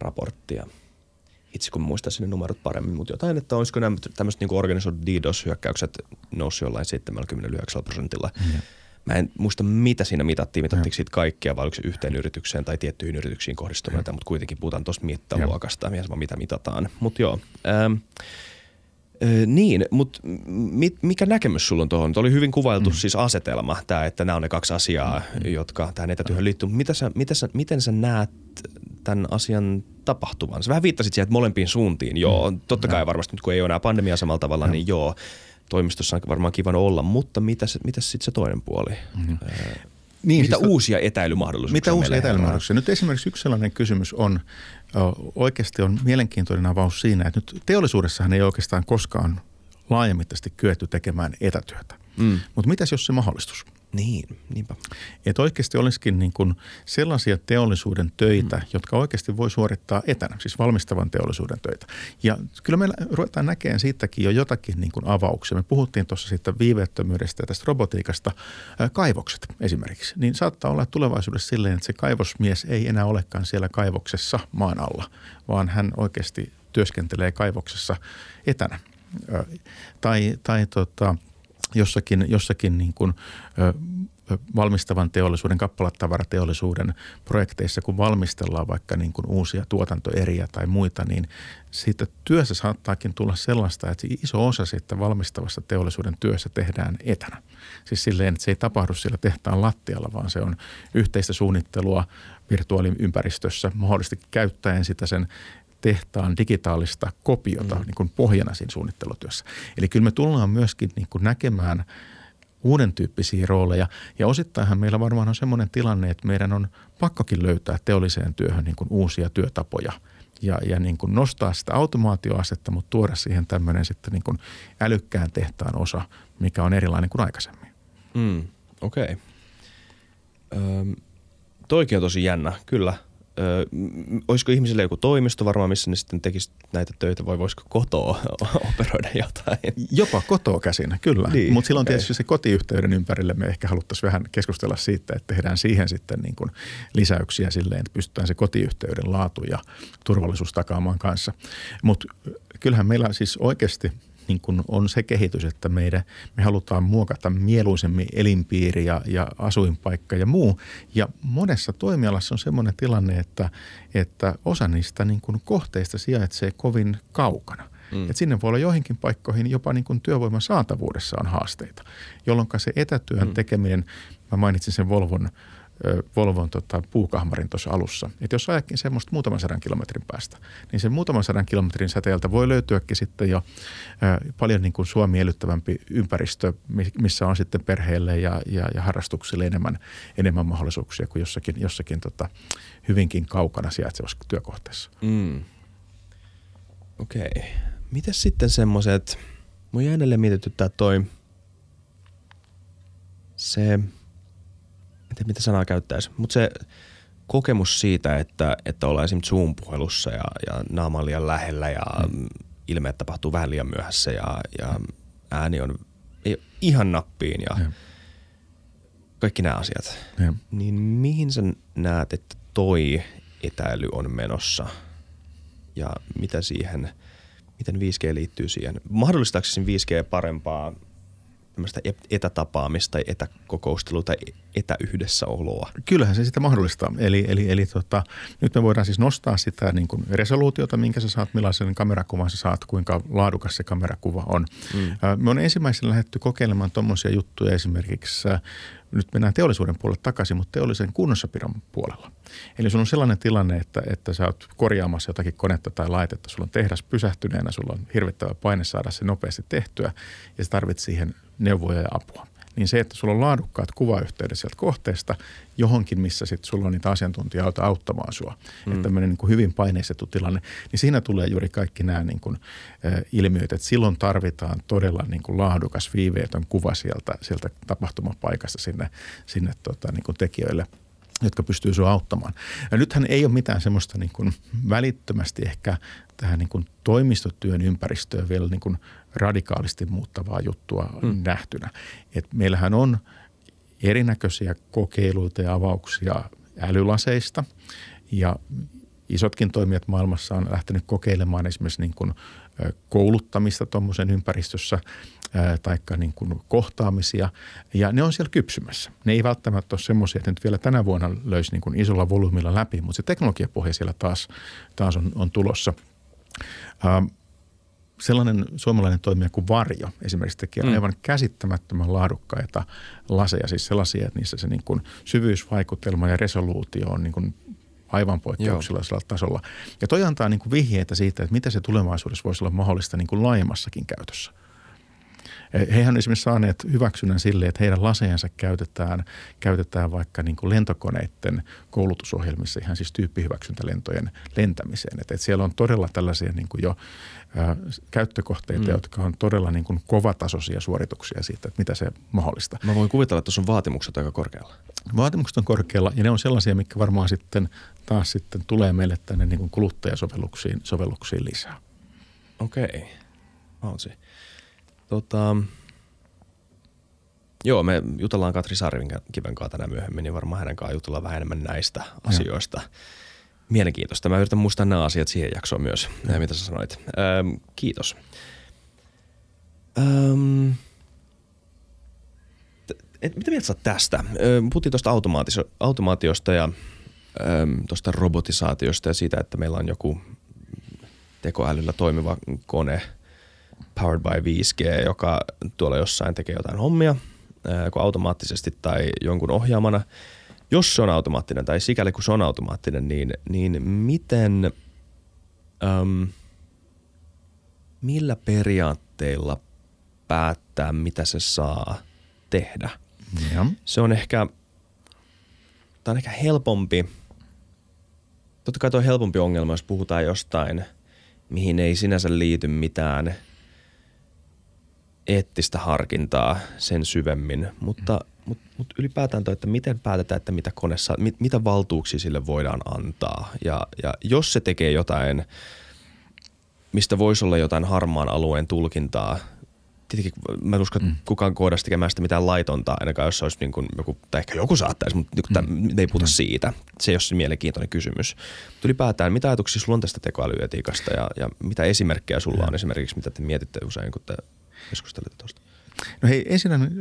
raportti ja itse kun muistaisin ne numerot paremmin, mutta jotain, että olisiko nämä tämmöiset niin organisoidut DDoS-hyökkäykset noussut jollain 79 prosentilla. Mm. Mä en muista, mitä siinä mitattiin. Mitattiinko siitä kaikkea vai oliko se yhteen yritykseen tai tiettyihin yrityksiin kohdistuneita, mutta kuitenkin puhutaan tuosta mittaluokasta, mitä mitataan. Mutta joo. Ähm, niin, mutta mikä näkemys sulla on tuohon? Oli hyvin kuvailtu mm. siis asetelma, tämä, että nämä on ne kaksi asiaa, mm. jotka tähän etätyöhön liittyy. Mitä sä, mitä sä, miten sä näet tämän asian tapahtuvan? Sä vähän viittasit siihen, että molempiin suuntiin. Joo, mm. totta kai varmasti nyt kun ei ole enää pandemia samalla tavalla, mm. niin joo, toimistossa on varmaan kivan olla, mutta mitä, mitä sitten se toinen puoli? Mm. Niin, mitä siis, uusia etäilymahdollisuuksia Mitä uusia etäilymahdollisuuksia? Nyt esimerkiksi yksi sellainen kysymys on, oikeasti on mielenkiintoinen avaus siinä, että nyt teollisuudessahan ei oikeastaan koskaan laajamittaisesti kyetty tekemään etätyötä. Mm. Mutta mitäs jos se mahdollistus? Niin, niinpä. Että oikeasti olisikin niin kuin sellaisia teollisuuden töitä, mm. jotka oikeasti voi suorittaa etänä, siis valmistavan teollisuuden töitä. Ja kyllä me ruvetaan näkemään siitäkin jo jotakin niin kuin avauksia. Me puhuttiin tuossa siitä viiveettömyydestä ja tästä robotiikasta. Kaivokset esimerkiksi. Niin saattaa olla tulevaisuudessa silleen, että se kaivosmies ei enää olekaan siellä kaivoksessa maan alla, vaan hän oikeasti työskentelee kaivoksessa etänä. Tai, tai tota, jossakin, jossakin niin kuin, ö, valmistavan teollisuuden, kappalatavarateollisuuden projekteissa, kun valmistellaan vaikka niin kuin uusia tuotantoeriä tai muita, niin siitä työssä saattaakin tulla sellaista, että iso osa siitä valmistavassa teollisuuden työssä tehdään etänä. Siis silleen, että se ei tapahdu siellä tehtaan lattialla, vaan se on yhteistä suunnittelua virtuaaliympäristössä, mahdollisesti käyttäen sitä sen tehtaan digitaalista kopiota mm. niin kuin pohjana siinä suunnittelutyössä. Eli kyllä me tullaan myöskin niin kuin näkemään uuden tyyppisiä rooleja. Ja osittainhan meillä varmaan on semmoinen tilanne, että meidän on pakkokin löytää teolliseen työhön niin kuin uusia työtapoja ja, ja niin kuin nostaa sitä automaatioasetta, mutta tuoda siihen tämmöinen sitten niin kuin älykkään tehtaan osa, mikä on erilainen kuin aikaisemmin. Mm, Okei. Okay. Öm, toikin on tosi jännä, kyllä – Ö, olisiko ihmisille joku toimisto varmaan, missä ne sitten tekisi näitä töitä vai voisiko kotoa operoida jotain? Jopa kotoa käsin, kyllä. Niin, Mutta silloin okay. tietysti se kotiyhteyden ympärille me ehkä haluttaisiin vähän keskustella siitä, että tehdään siihen sitten niin kuin lisäyksiä silleen, että pystytään se kotiyhteyden laatu ja turvallisuus takaamaan kanssa. Mutta kyllähän meillä siis oikeasti – niin kuin on se kehitys, että meidän, me halutaan muokata mieluisemmin elinpiiri ja, ja asuinpaikka ja muu. Ja monessa toimialassa on semmoinen tilanne, että, että osa niistä niin kuin kohteista sijaitsee kovin kaukana. Mm. Et sinne voi olla joihinkin paikkoihin jopa niin kuin työvoiman saatavuudessa on haasteita, jolloin se etätyön mm. tekeminen, mä mainitsin sen Volvon Volvon tota, puukahmarin tuossa alussa. Että jos ajakin semmoista muutaman sadan kilometrin päästä, niin sen muutaman sadan kilometrin säteeltä voi löytyäkin sitten jo ö, paljon niin kuin Suomi miellyttävämpi ympäristö, missä on sitten perheelle ja, ja, ja harrastuksille enemmän, enemmän mahdollisuuksia kuin jossakin, jossakin tota, hyvinkin kaukana sijaitsevassa työkohteessa. Mm. Okei. Okay. Mitäs sitten semmoiset, mun jäi edelleen mietityttää toi se – tiedä mitä sanaa käyttäisi, mutta se kokemus siitä, että, että ollaan esimerkiksi Zoom-puhelussa ja, ja naama on liian lähellä ja mm. ilmeet tapahtuu vähän liian myöhässä ja, ja ääni on ei ihan nappiin ja mm. kaikki nämä asiat. Mm. Niin mihin sä näet, että toi etäily on menossa ja mitä siihen, miten 5G liittyy siihen? Mahdollistaako 5G parempaa tämmöistä etätapaamista tai etäkokoustelua tai etäyhdessäoloa. Kyllähän se sitä mahdollistaa. Eli, eli, eli tota, nyt me voidaan siis nostaa sitä niin kuin resoluutiota, minkä sä saat, millaisen kamerakuvan sä saat, kuinka laadukas se kamerakuva on. Mm. Me on ensimmäisenä lähdetty kokeilemaan tuommoisia juttuja esimerkiksi nyt mennään teollisuuden puolelle takaisin, mutta teollisen kunnossapidon puolella. Eli sulla on sellainen tilanne, että, että sä oot korjaamassa jotakin konetta tai laitetta, sulla on tehdas pysähtyneenä, sulla on hirvittävä paine saada se nopeasti tehtyä ja sä tarvitset siihen neuvoja ja apua. niin se, että sulla on laadukkaat kuvayhteydet sieltä kohteesta johonkin, missä sitten sulla on niitä asiantuntijoita auttamaan sua, mm. että tämmöinen niin kuin hyvin paineistettu tilanne, niin siinä tulee juuri kaikki nämä niin kuin, äh, ilmiöt, että silloin tarvitaan todella niin kuin laadukas viiveetön kuva sieltä, sieltä tapahtumapaikasta sinne, sinne tota, niin kuin tekijöille – jotka pystyy sinua auttamaan. Ja nythän ei ole mitään semmoista niin kuin välittömästi ehkä tähän niin kuin toimistotyön ympäristöön vielä niin kuin radikaalisti muuttavaa juttua mm. nähtynä. Et meillähän on erinäköisiä kokeiluita ja avauksia älylaseista ja isotkin toimijat maailmassa on lähtenyt kokeilemaan esimerkiksi niin kuin kouluttamista tuommoisen ympäristössä tai niin kuin kohtaamisia ja ne on siellä kypsymässä. Ne ei välttämättä ole semmoisia, että nyt vielä tänä vuonna löysi niin kuin isolla volyymilla läpi, mutta se teknologiapohja siellä taas, taas on, on tulossa. Ähm, sellainen suomalainen toimija kuin Varjo esimerkiksi tekee mm. aivan käsittämättömän laadukkaita laseja, siis sellaisia, että niissä se niin kuin syvyysvaikutelma ja resoluutio on niin kuin aivan poikkeuksellisella Joo. tasolla. Ja toi antaa niin kuin vihjeitä siitä, että mitä se tulevaisuudessa voisi olla mahdollista niin kuin laajemmassakin käytössä. Hehän esimerkiksi saaneet hyväksynnän sille, että heidän lasejansa käytetään, käytetään vaikka niin kuin lentokoneiden koulutusohjelmissa ihan siis tyyppihyväksyntälentojen lentämiseen. Että, että siellä on todella tällaisia niin kuin jo ä, käyttökohteita, mm. jotka on todella niin kuin kovatasoisia suorituksia siitä, että mitä se mahdollista. Mä voin kuvitella, että tuossa on vaatimukset aika korkealla. Vaatimukset on korkealla ja ne on sellaisia, mikä varmaan sitten taas sitten tulee meille tänne niin kuin kuluttajasovelluksiin sovelluksiin lisää. Okei. Okay. Tota, joo, me jutellaan Katri Saarikiven kanssa tänään myöhemmin, niin varmaan hänen kanssaan jutellaan vähän enemmän näistä ja. asioista. Mielenkiintoista. Mä yritän muistaa nämä asiat siihen jaksoon myös, ja. mitä sä sanoit. Öm, kiitos. Öm, et, mitä mieltä sä tästä? Puhuttiin tuosta automaatiosta ja tuosta robotisaatiosta ja siitä, että meillä on joku tekoälyllä toimiva kone – powered by 5G, joka tuolla jossain tekee jotain hommia, joko automaattisesti tai jonkun ohjaamana. Jos se on automaattinen tai sikäli kun se on automaattinen, niin, niin miten, äm, millä periaatteilla päättää, mitä se saa tehdä? Ja. Se on ehkä, tämä on ehkä helpompi, totta kai tuo on helpompi ongelma, jos puhutaan jostain, mihin ei sinänsä liity mitään – eettistä harkintaa sen syvemmin, mutta, mm. mutta, mutta ylipäätään toi, että miten päätetään, että mitä konessa, mit, mitä valtuuksia sille voidaan antaa. Ja, ja jos se tekee jotain, mistä voisi olla jotain harmaan alueen tulkintaa, tietenkin mä en usko, että mm. kukaan koodasi tekemään sitä mitään laitonta, ainakaan jos se olisi niin kuin joku, tai ehkä joku saattaisi, mutta niin kuin mm. ei puhuta mm. siitä. Se ei ole se mielenkiintoinen kysymys. Mutta ylipäätään, mitä ajatuksia sulla on tästä tekoälyetiikasta ja, ja mitä esimerkkejä sulla on esimerkiksi, mitä te mietitte usein, kun te keskustelette tuosta? No hei, ensimmäinen,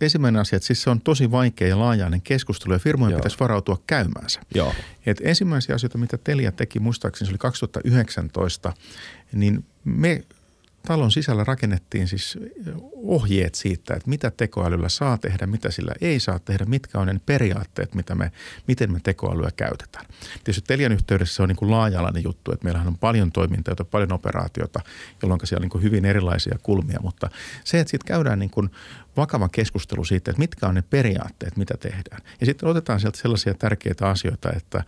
ensimmäinen asia, että siis se on tosi vaikea ja laajainen keskustelu ja firmojen Joo. pitäisi varautua käymäänsä. Joo. Et ensimmäisiä asioita, mitä Telia teki, muistaakseni se oli 2019, niin me talon sisällä rakennettiin siis ohjeet siitä, että mitä tekoälyllä saa tehdä, mitä sillä ei saa tehdä, mitkä on ne periaatteet, mitä me, miten me tekoälyä käytetään. Tietysti Telian yhteydessä se on niin kuin laaja-alainen juttu, että meillähän on paljon toimintaa, paljon operaatiota, jolloin siellä on niin hyvin erilaisia kulmia, mutta se, että siitä käydään niin kuin vakava keskustelu siitä, että mitkä on ne periaatteet, mitä tehdään. Ja sitten otetaan sieltä sellaisia tärkeitä asioita, että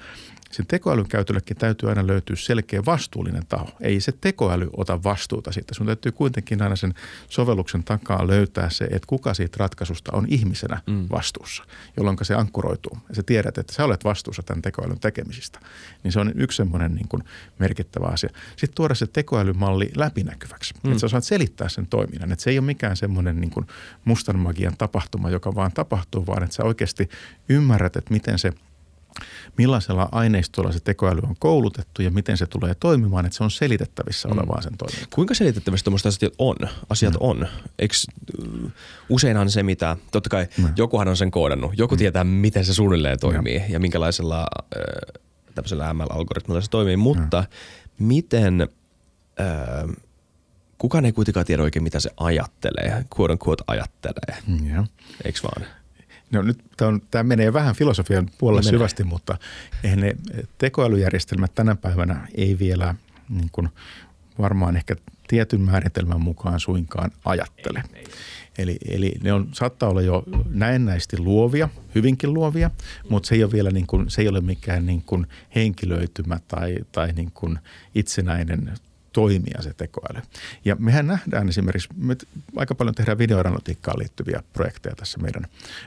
sen tekoälyn käytöllekin täytyy aina löytyä selkeä vastuullinen taho. Ei se tekoäly ota vastuuta siitä. Sun täytyy kuitenkin aina sen sovelluksen takaa löytää se, että kuka siitä ratkaisusta on ihmisenä mm. vastuussa, jolloin se ankkuroituu. Ja sä tiedät, että sä olet vastuussa tämän tekoälyn tekemisistä. Niin se on yksi semmoinen niin kuin merkittävä asia. Sitten tuoda se tekoälymalli läpinäkyväksi. Mm. Että sä osaat selittää sen toiminnan. Että se ei ole mikään semmoinen niin kuin mustan magian tapahtuma, joka vaan tapahtuu, vaan että sä oikeasti ymmärrät, että miten se – millaisella aineistolla se tekoäly on koulutettu ja miten se tulee toimimaan, että se on selitettävissä mm. olevaa sen toimintaa. Kuinka selitettävissä tuommoista asiat on? Asiat mm. on. Eikö uh, useinhan se, mitä, totta kai mm. jokuhan on sen koodannut, joku mm. tietää, miten se suunnilleen toimii ja, ja minkälaisella äh, tämmöisellä ML-algoritmilla se toimii, mutta mm. miten äh, kukaan ei kuitenkaan tiedä oikein, mitä se ajattelee, quote unquote ajattelee. Mm, yeah. Eikö vaan? No nyt tämä, menee vähän filosofian puolelle menee. syvästi, mutta eihän ne tekoälyjärjestelmät tänä päivänä ei vielä niin kuin varmaan ehkä tietyn määritelmän mukaan suinkaan ajattele. Eli, eli ne on, saattaa olla jo näennäisesti luovia, hyvinkin luovia, mutta se ei ole vielä niin kuin, se ei ole mikään niin kuin henkilöitymä tai, tai niin kuin itsenäinen toimia se tekoäly. Ja mehän nähdään esimerkiksi, me aika paljon tehdään videoanalytiikkaan liittyviä projekteja tässä meidän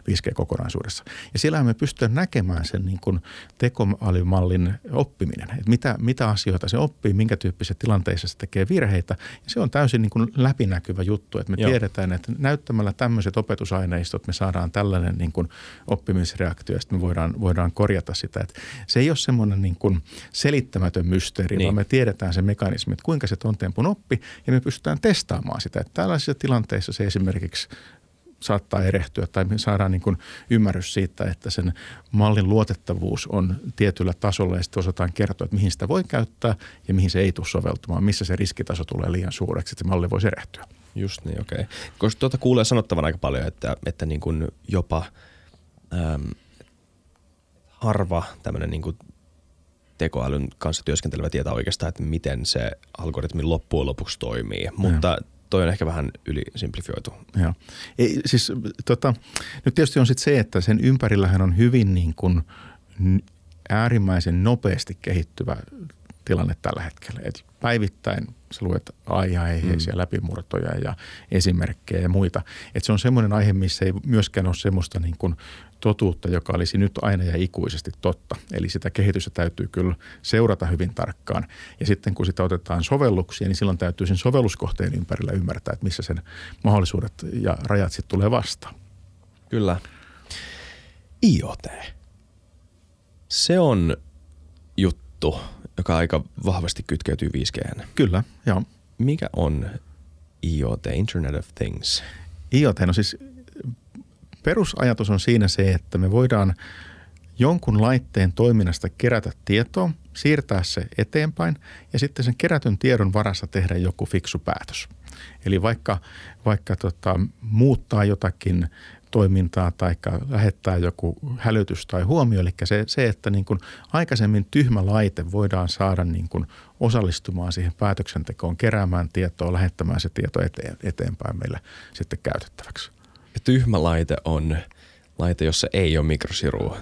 5G-kokonaisuudessa. Ja siellä me pystytään näkemään sen niin kuin tekoälymallin oppiminen, että mitä, mitä asioita se oppii, minkä tyyppisissä tilanteissa se tekee virheitä. Ja se on täysin niin kuin läpinäkyvä juttu, että me Joo. tiedetään, että näyttämällä tämmöiset opetusaineistot me saadaan tällainen niin kuin oppimisreaktio ja sitten me voidaan, voidaan korjata sitä. Että se ei ole semmoinen niin kuin selittämätön mysteeri, niin. vaan me tiedetään se mekanismi, että kuinka se ton tempun oppi ja me pystytään testaamaan sitä. Että tällaisissa tilanteissa se esimerkiksi saattaa erehtyä tai me saadaan niin kuin ymmärrys siitä, että sen mallin luotettavuus on tietyllä tasolla ja sitten osataan kertoa, että mihin sitä voi käyttää ja mihin se ei tule soveltumaan, missä se riskitaso tulee liian suureksi, että se malli voisi erehtyä. Just niin, okei. Okay. Koska tuota kuulee sanottavan aika paljon, että, että niin kuin jopa äm, harva tämmöinen niin kuin tekoälyn kanssa työskentelevä tietää oikeastaan, että miten se algoritmi loppujen lopuksi toimii. Mutta toi on ehkä vähän ylisimplifioitu. Joo. Ei, siis, tota, nyt tietysti on sitten se, että sen ympärillähän on hyvin niin kuin äärimmäisen nopeasti kehittyvä tilanne tällä hetkellä. Et päivittäin sä luet aiheisia mm. läpimurtoja ja esimerkkejä ja muita. Et se on semmoinen aihe, missä ei myöskään ole semmoista niin kuin totuutta, joka olisi nyt aina ja ikuisesti totta. Eli sitä kehitystä täytyy kyllä seurata hyvin tarkkaan. Ja sitten kun sitä otetaan sovelluksia, niin silloin täytyy sen sovelluskohteen ympärillä ymmärtää, että missä sen mahdollisuudet ja rajat sitten tulee vastaan. Kyllä. IoT. Se on juttu, joka aika vahvasti kytkeytyy 5G. Kyllä, joo. Mikä on IoT, Internet of Things? IoT, no siis perusajatus on siinä se, että me voidaan jonkun laitteen toiminnasta kerätä tietoa, siirtää se eteenpäin ja sitten sen kerätyn tiedon varassa tehdä joku fiksu päätös. Eli vaikka, vaikka tota, muuttaa jotakin toimintaa tai lähettää joku hälytys tai huomio. Eli se, se että niin kuin aikaisemmin tyhmä laite voidaan saada niin kuin osallistumaan siihen päätöksentekoon, keräämään tietoa, lähettämään se tieto eteen, eteenpäin meille sitten käytettäväksi. Tyhmä laite on laite, jossa ei ole mikrosirua.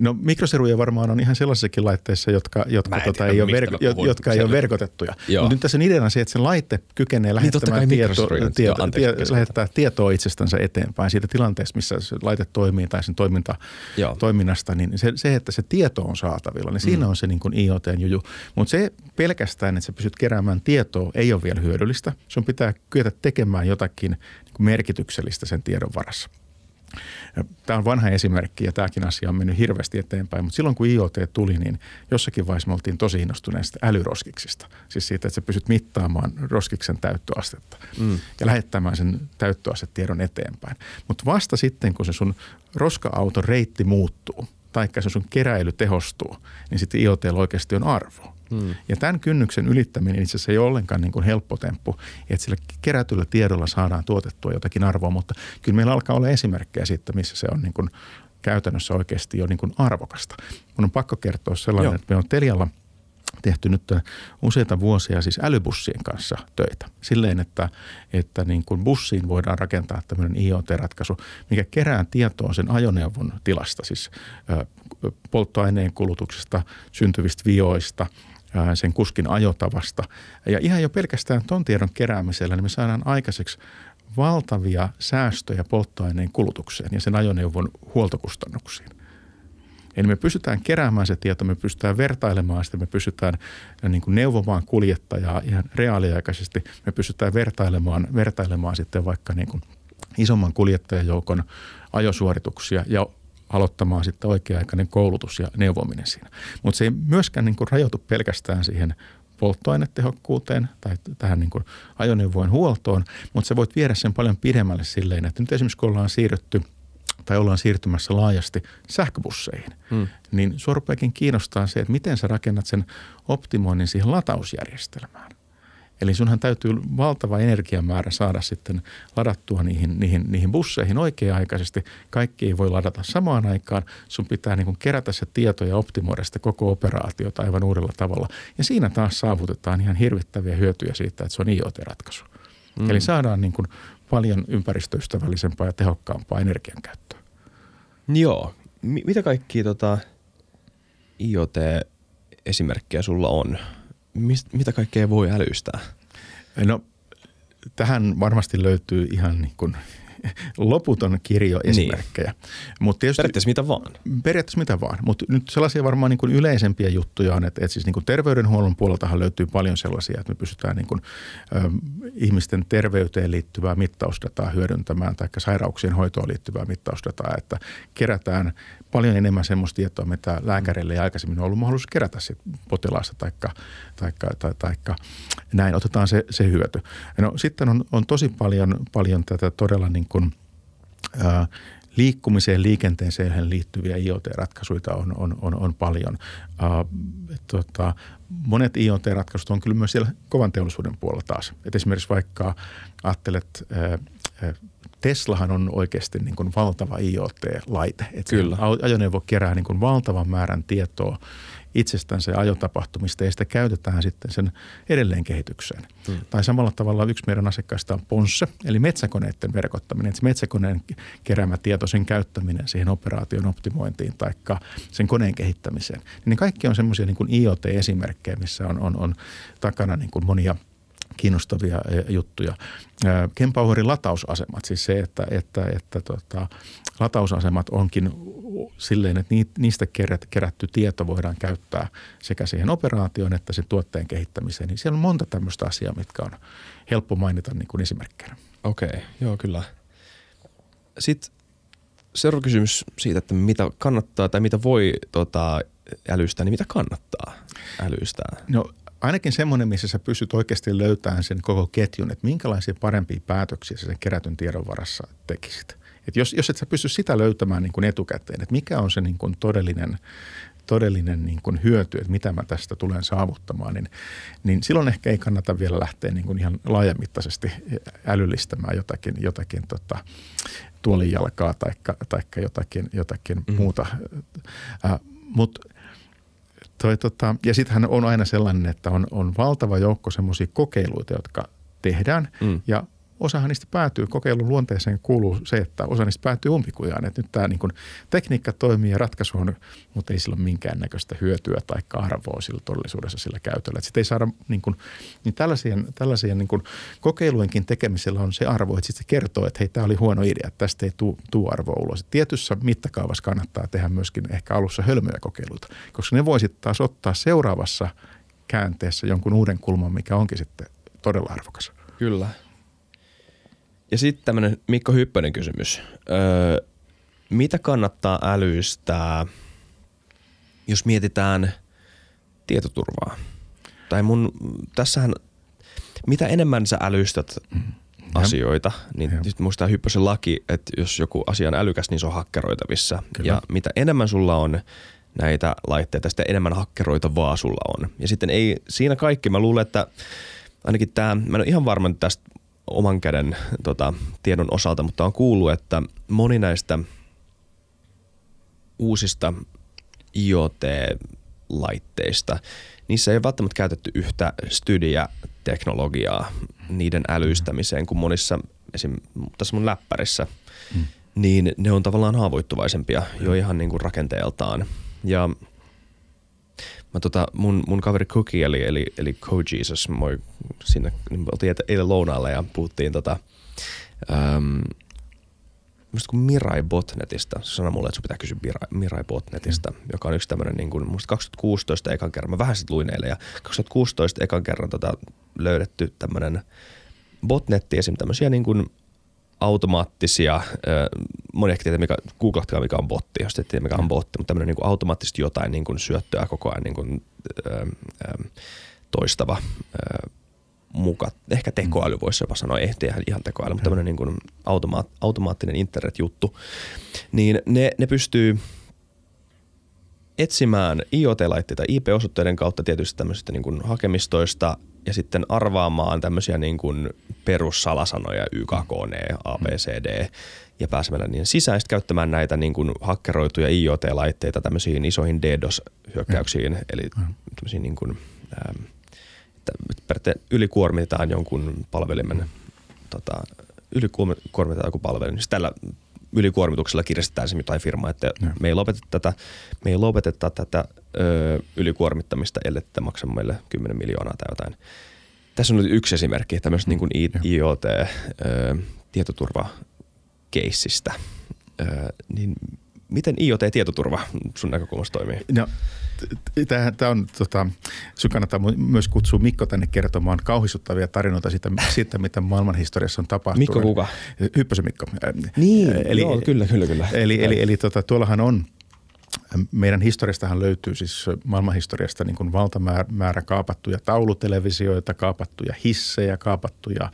No mikrosiruja varmaan on ihan sellaisissakin laitteissa, jotka, jotka, tota, ei, ole verko, jotka ei ole verkotettuja. Mutta nyt tässä on ideana se, että se laite kykenee niin, lähettämään niin, tieto, tieto, Joo, anteeksi, tie, lähettää tietoa itsestänsä eteenpäin siitä tilanteesta, missä se laite toimii tai sen toiminta, toiminnasta. Niin se, se, että se tieto on saatavilla, niin siinä mm. on se niin kuin IoTn juju. Mutta se pelkästään, että sä pystyt keräämään tietoa, ei ole vielä hyödyllistä. Sun pitää kyetä tekemään jotakin niin merkityksellistä sen tiedon varassa. Tämä on vanha esimerkki ja tämäkin asia on mennyt hirveästi eteenpäin, mutta silloin kun IoT tuli, niin jossakin vaiheessa me oltiin tosi innostuneista älyroskiksista. Siis siitä, että sä pystyt mittaamaan roskiksen täyttöastetta mm. ja lähettämään sen täyttöastetiedon eteenpäin. Mutta vasta sitten, kun se sun roska-auton reitti muuttuu, taikka se sun keräily tehostuu, niin sitten IoT oikeasti on arvo. Hmm. Ja tämän kynnyksen ylittäminen itse asiassa ei ole ollenkaan niin kuin helppo temppu, että sillä kerätyllä tiedolla saadaan tuotettua jotakin arvoa, mutta kyllä meillä alkaa olla esimerkkejä siitä, missä se on niin kuin käytännössä oikeasti jo niin kuin arvokasta. Mun on pakko kertoa sellainen, Joo. että me on Telialla – tehty nyt useita vuosia siis älybussien kanssa töitä. Silleen, että, että niin kuin bussiin voidaan rakentaa tämmöinen IoT-ratkaisu, mikä kerää tietoa sen ajoneuvon tilasta, siis polttoaineen kulutuksesta, syntyvistä vioista – sen kuskin ajotavasta. Ja ihan jo pelkästään ton tiedon keräämisellä niin me saadaan aikaiseksi valtavia säästöjä polttoaineen kulutukseen ja sen ajoneuvon huoltokustannuksiin. Eli me pystytään keräämään se tieto, me pystytään vertailemaan sitä, me pystytään niin kuin neuvomaan kuljettajaa ihan reaaliaikaisesti, me pystytään vertailemaan, vertailemaan sitten vaikka niin kuin isomman kuljettajajoukon ajosuorituksia ja aloittamaan sitten oikea-aikainen koulutus ja neuvominen siinä. Mutta se ei myöskään niin kuin rajoitu pelkästään siihen polttoainetehokkuuteen tai tähän niin kuin ajoneuvojen huoltoon, mutta sä voit viedä sen paljon pidemmälle silleen, että nyt esimerkiksi kun ollaan siirrytty tai ollaan siirtymässä laajasti sähköbusseihin, hmm. niin sua rupeakin kiinnostaa se, että miten sä rakennat sen optimoinnin siihen latausjärjestelmään. Eli sunhan täytyy valtava energiamäärä saada sitten ladattua niihin, niihin, niihin busseihin oikea-aikaisesti. Kaikki ei voi ladata samaan aikaan. Sun pitää niin kuin kerätä se tieto ja optimoida sitä koko operaatiota aivan uudella tavalla. Ja siinä taas saavutetaan ihan hirvittäviä hyötyjä siitä, että se on IoT-ratkaisu. Mm. Eli saadaan niin kuin paljon ympäristöystävällisempää ja tehokkaampaa energiankäyttöä. Joo. M- mitä kaikki tota, IoT-esimerkkejä sulla on? Mist, mitä kaikkea voi älystää? No tähän varmasti löytyy ihan niin kuin loputon kirjo niin. esimerkkejä. Niin. Mut tietysti, periaatteessa mitä vaan. Periaatteessa mitä vaan, mutta nyt sellaisia varmaan niin kuin yleisempiä juttuja on, että, että siis niin kuin terveydenhuollon puoleltahan löytyy paljon sellaisia, että me pystytään niin kuin, ö, ihmisten terveyteen liittyvää mittausdataa hyödyntämään tai sairauksien hoitoon liittyvää mittausdataa, että kerätään paljon enemmän semmoista tietoa, mitä lääkärille ei aikaisemmin ollut mahdollisuus kerätä sit potilaasta taikka, taikka, taikka, taikka näin. Otetaan se, se hyöty. No, sitten on, on tosi paljon, paljon tätä todella niin kuin, ää, liikkumiseen, liikenteeseen liittyviä IoT-ratkaisuja on, on, on, on paljon. Ää, tota, monet IoT-ratkaisut on kyllä myös siellä kovan teollisuuden puolella taas. Et esimerkiksi vaikka ajattelet ää, Teslahan on oikeasti niin kuin valtava IoT-laite. Että Kyllä. Ajoneuvo kerää niin kuin valtavan määrän tietoa itsestänsä ja ajotapahtumista ja sitä käytetään sitten sen edelleen kehitykseen. Hmm. Tai samalla tavalla yksi meidän asiakkaista on Ponsse, eli metsäkoneiden verkottaminen. Että se metsäkoneen keräämä tieto, sen käyttäminen siihen operaation optimointiin tai sen koneen kehittämiseen. Niin kaikki on semmoisia niin IoT-esimerkkejä, missä on, on, on takana niin kuin monia – kiinnostavia eh, juttuja. Kempowerin latausasemat, siis se, että, että, että tota, latausasemat onkin silleen, että niistä kerätty tieto voidaan käyttää sekä siihen operaatioon että sen tuotteen kehittämiseen. Niin siellä on monta tämmöistä asiaa, mitkä on helppo mainita niin kuin esimerkkinä. Okei, okay, joo kyllä. Sitten seuraava kysymys siitä, että mitä kannattaa tai mitä voi tota, älystää, niin mitä kannattaa älystää? No ainakin semmoinen, missä sä pystyt oikeasti löytämään sen koko ketjun, että minkälaisia parempia päätöksiä sä sen kerätyn tiedon varassa tekisit. Et jos, jos et sä pysty sitä löytämään niin kuin etukäteen, että mikä on se niin kuin todellinen, todellinen niin kuin hyöty, että mitä mä tästä tulen saavuttamaan, niin, niin silloin ehkä ei kannata vielä lähteä niin kuin ihan laajamittaisesti älyllistämään jotakin, jotakin tota, tuolijalkaa tai jotakin, jotakin mm. muuta. Äh, Mutta toi, tota, ja sittenhän on aina sellainen, että on, on valtava joukko semmoisia kokeiluita, jotka tehdään. Mm. Ja osahan niistä päätyy, kokeilun luonteeseen kuuluu se, että osa niistä päätyy umpikujaan. Että nyt tämä niin tekniikka toimii ja ratkaisu on, mutta ei sillä ole minkäännäköistä hyötyä tai arvoa sillä todellisuudessa sillä käytöllä. Sitten ei saada, niin, kuin, niin tällaisien, tällaisien niin kuin kokeilujenkin tekemisellä on se arvo, että sitten se kertoo, että hei, tämä oli huono idea, että tästä ei tuu arvoa ulos. Et tietyssä mittakaavassa kannattaa tehdä myöskin ehkä alussa hölmöjä kokeiluita, koska ne voisit taas ottaa seuraavassa käänteessä jonkun uuden kulman, mikä onkin sitten todella arvokas. Kyllä. Ja sitten tämmöinen Mikko Hyppönen kysymys. Öö, mitä kannattaa älyistää, jos mietitään tietoturvaa? Tai mun, tässähän, mitä enemmän sä älystät mm. asioita, niin nyt muistaa Hyppösen laki, että jos joku asia on älykäs, niin se on hakkeroitavissa. Kyllä. Ja mitä enemmän sulla on näitä laitteita, sitä enemmän hakkeroitavaa sulla on. Ja sitten ei siinä kaikki. Mä luulen, että ainakin tämä, mä en ole ihan varma tästä oman käden tota, tiedon osalta, mutta on kuullut, että moni näistä uusista IoT-laitteista, niissä ei ole välttämättä käytetty yhtä Stydia-teknologiaa niiden älystämiseen kuin monissa, esim. tässä mun läppärissä, hmm. niin ne on tavallaan haavoittuvaisempia jo ihan niin kuin rakenteeltaan. Ja mä tota, mun, mun kaveri Cookie eli, eli, eli Code Jesus, moi sinne, niin oltiin eilen lounaalle ja puhuttiin tota, äm, kuin Mirai Botnetista. Se sanoi mulle, että sun pitää kysyä Mirai, Mirai Botnetista, mm. joka on yksi tämmöinen, niin kuin, musta 2016 ekan kerran, mä vähän sit luin eilen, ja 2016 ekan kerran tota, löydetty tämmöinen botnetti, esim. tämmöisiä niin kuin automaattisia, moni ehkä tietää, mikä, googlatkaa mikä on botti, jos te tiedä mikä on botti, mutta tämmöinen niin automaattisesti jotain niin kuin syöttöä koko ajan niin kuin, ö, ö, toistava ö, muka, ehkä tekoäly voisi jopa sanoa, ei ihan tekoäly, mutta tämmöinen niin kuin automaat, automaattinen internetjuttu, niin ne, ne pystyy etsimään IoT-laitteita IP-osoitteiden kautta tietysti tämmöisistä niin kuin hakemistoista ja sitten arvaamaan tämmöisiä niin kuin perussalasanoja YKKN, ABCD ja pääsemällä niin sisään käyttämään näitä niin kuin hakkeroituja IoT-laitteita tämmöisiin isoihin DDoS-hyökkäyksiin, mm. eli tämmöisiin niin kuin, ähm, että ylikuormitetaan jonkun palvelimen, tota, ylikuormitetaan joku palvelin. Siis tällä ylikuormituksella kiristetään se jotain firmaa, että ja. me ei lopeteta tätä, me ei lopeteta tätä ö, ylikuormittamista, ellei te maksa meille 10 miljoonaa tai jotain. Tässä on nyt yksi esimerkki tämmöistä mm. niin IoT-tietoturva-keissistä. Niin miten IoT-tietoturva sun näkökulmasta toimii? No, Tämä on, tota, sun kannattaa myös kutsua Mikko tänne kertomaan kauhistuttavia tarinoita siitä, siitä mitä maailmanhistoriassa on tapahtunut. Mikko kuka? Hyppösen Mikko. Niin, eli, joo, kyllä, kyllä, kyllä. Eli, eli, eli tota, tuollahan on meidän historiastahan löytyy siis maailmanhistoriasta niin kuin valtamäärä kaapattuja taulutelevisioita, kaapattuja hissejä, kaapattuja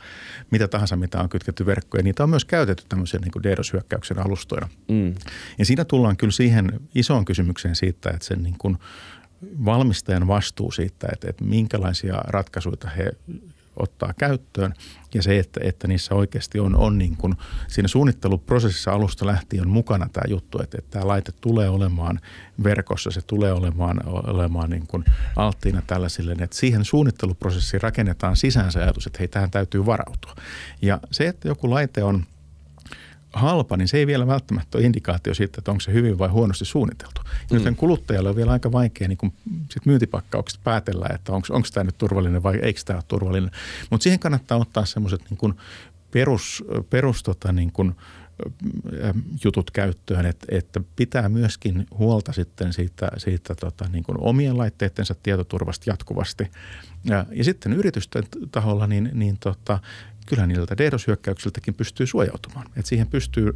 mitä tahansa, mitä on kytketty verkkoon. Niitä on myös käytetty tämmöisen niin kuin DDoS-hyökkäyksen alustoina. Mm. Ja siinä tullaan kyllä siihen isoon kysymykseen siitä, että sen niin kuin valmistajan vastuu siitä, että, että minkälaisia ratkaisuja he ottaa käyttöön ja se, että, että niissä oikeasti on, on niin kuin siinä suunnitteluprosessissa alusta lähtien on mukana tämä juttu, että, että tämä laite tulee olemaan verkossa, se tulee olemaan, olemaan niin kuin alttiina tällaisille, että siihen suunnitteluprosessiin rakennetaan sisäänsä ajatus, että hei, tähän täytyy varautua. Ja se, että joku laite on – halpa, niin se ei vielä välttämättä ole indikaatio siitä, että onko se hyvin vai huonosti suunniteltu. Mm. Joten kuluttajalle on vielä aika vaikea niin kun sit myyntipakkaukset päätellä, että onko tämä nyt turvallinen vai eikö tämä ole turvallinen. Mutta siihen kannattaa ottaa semmoiset niin perus, perus tota niin kun, jutut käyttöön, että, että pitää myöskin huolta sitten siitä, siitä tota, niin kuin omien laitteittensa tietoturvasta jatkuvasti. Ja, ja sitten yritysten taholla, niin, niin tota, kyllä niiltä DDoS-hyökkäyksiltäkin pystyy suojautumaan. Et siihen pystyy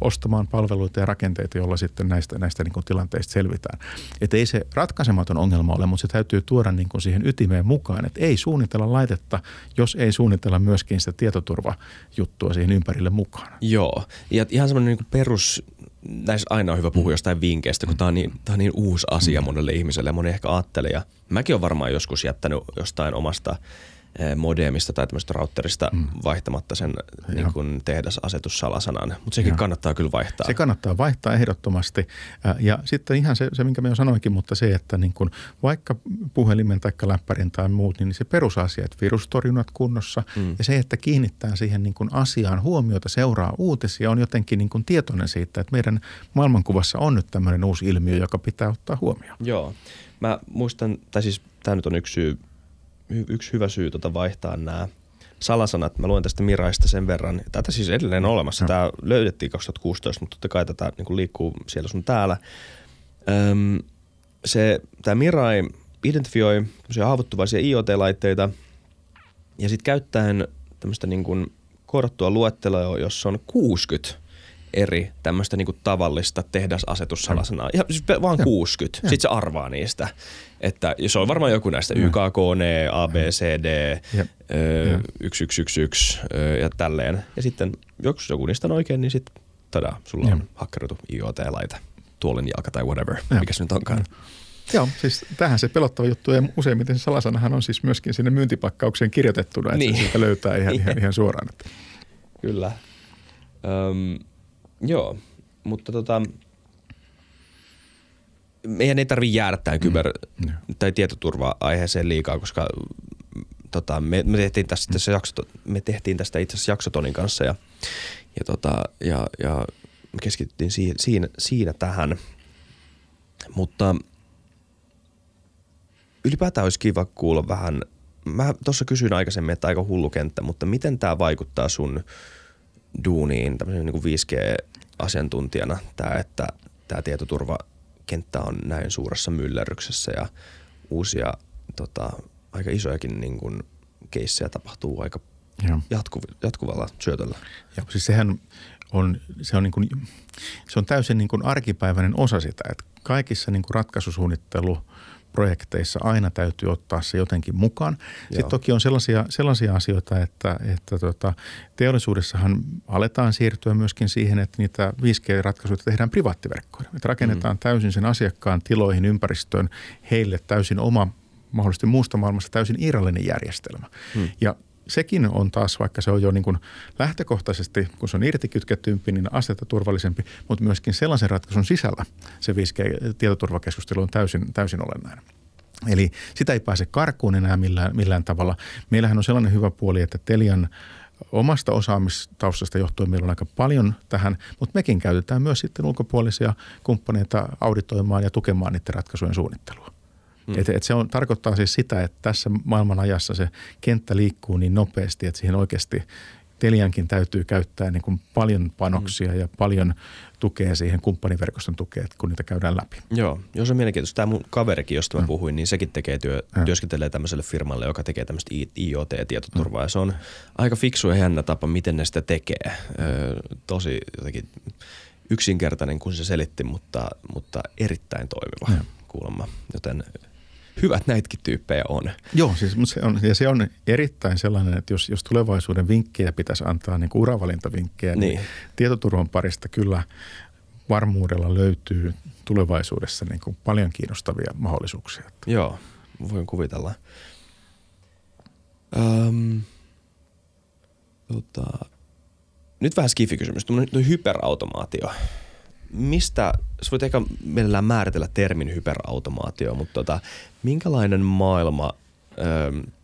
ostamaan palveluita ja rakenteita, joilla sitten näistä, näistä niin kuin tilanteista selvitään. Et ei se ratkaisematon ongelma ole, mutta se täytyy tuoda niin kuin siihen ytimeen mukaan, että ei suunnitella laitetta, jos ei suunnitella myöskin sitä tietoturvajuttua siihen ympärille mukaan. Joo, ja ihan semmoinen niin perus, näissä aina on hyvä puhua mm. jostain vinkkeistä, kun tämä on, niin, tämä on niin uusi asia mm. monelle ihmiselle ja moni ehkä ajattelee. Ja mäkin olen varmaan joskus jättänyt jostain omasta – modemista tai tämmöistä routerista mm. vaihtamatta sen niin kuin tehdasasetussalasanan, mutta sekin ja. kannattaa kyllä vaihtaa. Se kannattaa vaihtaa ehdottomasti ja sitten ihan se, se minkä mä jo sanoinkin, mutta se, että niin kuin vaikka puhelimen tai läppärin tai muut, niin se perusasia, että virustorjunnat kunnossa mm. ja se, että kiinnittää siihen niin kuin asiaan huomiota, seuraa uutisia, on jotenkin niin kuin tietoinen siitä, että meidän maailmankuvassa on nyt tämmöinen uusi ilmiö, joka pitää ottaa huomioon. Joo. Mä muistan, tai siis tämä nyt on yksi syy, yksi hyvä syy tota vaihtaa nämä salasanat. Mä luen tästä Miraista sen verran. Tätä siis edelleen on olemassa. No. Tämä löydettiin 2016, mutta totta kai tätä niin liikkuu siellä sun täällä. Öm, se, tämä Mirai identifioi haavoittuvaisia IoT-laitteita ja sitten käyttäen tämmöistä niin kuin koodattua luetteloa, jossa on 60 eri tämmöistä niinku tavallista tehdasasetussalasanaa. Ja siis vaan ja. 60. Ja. Sitten se arvaa niistä. Että se on varmaan joku näistä ja. YKKN, ABCD, ja. Ö, 1111 ö, ja tälleen. Ja sitten jos joku niistä on oikein, niin sitten tada, sulla on hakkeroitu IoT-laite, tuolin jalka tai whatever, ja. mikä se nyt onkaan. Joo, siis tähän se pelottava juttu ja useimmiten se salasanahan on siis myöskin sinne myyntipakkaukseen kirjoitettuna, että niin. siitä löytää ihan, ihan, ihan suoraan. Kyllä. Öm, Joo, mutta tota, meidän ei tarvitse jäädä tähän kyber- mm. tai tietoturva-aiheeseen liikaa, koska tota, me, me, tehtiin tästä, tässä jakso, me tehtiin tästä itse asiassa jaksotonin kanssa ja, ja, tota, ja, ja me keskityttiin siinä, siinä, siinä tähän. Mutta ylipäätään olisi kiva kuulla vähän, mä tuossa kysyin aikaisemmin, että aika hullu kenttä, mutta miten tämä vaikuttaa sun – duuniin tämmöisen niin 5G-asiantuntijana tämä, että tämä tietoturvakenttä on näin suuressa myllerryksessä ja uusia tota, aika isojakin niin kuin keissejä tapahtuu aika jatku, jatkuvalla syötöllä. Ja siis sehän on, se on, niin kuin, se on täysin niin kuin arkipäiväinen osa sitä, että kaikissa niin kuin ratkaisusuunnittelu – projekteissa aina täytyy ottaa se jotenkin mukaan. Joo. Sitten toki on sellaisia, sellaisia asioita, että, että tota, teollisuudessahan aletaan siirtyä myöskin siihen, että niitä 5G-ratkaisuja tehdään privaattiverkkoina. Että rakennetaan mm. täysin sen asiakkaan tiloihin, ympäristöön, heille täysin oma mahdollisesti muusta maailmasta täysin irrallinen järjestelmä. Hmm. Ja sekin on taas, vaikka se on jo niin kuin lähtökohtaisesti, kun se on irtikytkettympi, niin astetta turvallisempi, mutta myöskin sellaisen ratkaisun sisällä se 5G-tietoturvakeskustelu on täysin, täysin olennainen. Eli sitä ei pääse karkuun enää millään, millään tavalla. Meillähän on sellainen hyvä puoli, että Telian omasta osaamistaustasta johtuen meillä on aika paljon tähän, mutta mekin käytetään myös sitten ulkopuolisia kumppaneita auditoimaan ja tukemaan niiden ratkaisujen suunnittelua. Hmm. Et, et se on, tarkoittaa siis sitä, että tässä maailman ajassa se kenttä liikkuu niin nopeasti, että siihen oikeasti Teliankin täytyy käyttää niin kuin paljon panoksia mm. ja paljon tukea siihen kumppaniverkoston tukeen, kun niitä käydään läpi. Joo, jos on mielenkiintoista. Tämä mun kaverikin, josta mä mm. puhuin, niin sekin tekee työ, mm. työskentelee tämmöiselle firmalle, joka tekee tämmöistä IoT-tietoturvaa. Mm. Ja se on aika fiksu ja jännä tapa, miten ne sitä tekee. Ö, tosi jotenkin yksinkertainen, kun se selitti, mutta, mutta erittäin toimiva mm. kuulemma. Joten hyvät näitäkin tyyppejä on. Joo, siis se on, ja se on erittäin sellainen, että jos, jos tulevaisuuden vinkkejä pitäisi antaa niin uravalintavinkkejä, niin. niin tietoturvan parista kyllä varmuudella löytyy tulevaisuudessa niin kuin paljon kiinnostavia mahdollisuuksia. Joo, voin kuvitella. Öm, tota, nyt vähän skifi-kysymys. Tuo hyperautomaatio mistä, sä voit ehkä mielellään määritellä termin hyperautomaatio, mutta tota, minkälainen maailma,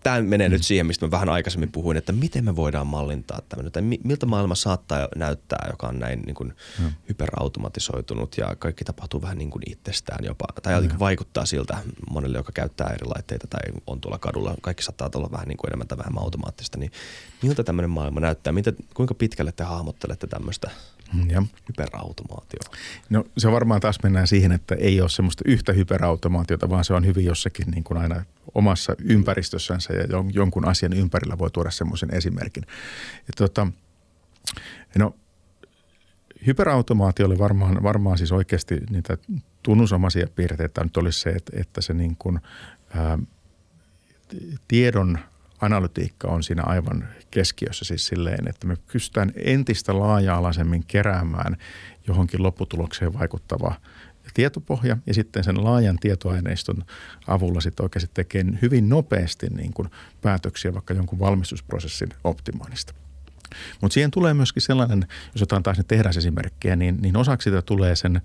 tämä menee nyt siihen, mistä mä vähän aikaisemmin puhuin, että miten me voidaan mallintaa tämmöinen, tai miltä maailma saattaa näyttää, joka on näin niin kuin mm. hyperautomatisoitunut ja kaikki tapahtuu vähän niin kuin itsestään jopa, tai mm. vaikuttaa siltä monelle, joka käyttää eri laitteita tai on tuolla kadulla, kaikki saattaa olla vähän niin kuin enemmän tai vähemmän automaattista, niin miltä tämmöinen maailma näyttää, Mitä, kuinka pitkälle te hahmottelette tämmöistä ja. hyperautomaatio? No se varmaan taas mennään siihen, että ei ole semmoista yhtä hyperautomaatiota, vaan se on hyvin jossakin niin kuin aina omassa ympäristössänsä ja jonkun asian ympärillä voi tuoda semmoisen esimerkin. Ja tota, no hyperautomaatio oli varmaan, varmaan siis oikeasti niitä tunnusomaisia piirteitä nyt olisi se, että, että se niin kuin, ää, tiedon – analytiikka on siinä aivan keskiössä siis silleen, että me pystytään entistä laaja-alaisemmin keräämään johonkin lopputulokseen vaikuttava tietopohja ja sitten sen laajan tietoaineiston avulla sitten oikeasti tekee hyvin nopeasti niin kuin päätöksiä vaikka jonkun valmistusprosessin optimoinnista. Mutta siihen tulee myöskin sellainen, jos otetaan taas ne tehdasesimerkkejä, niin, niin osaksi sitä tulee sen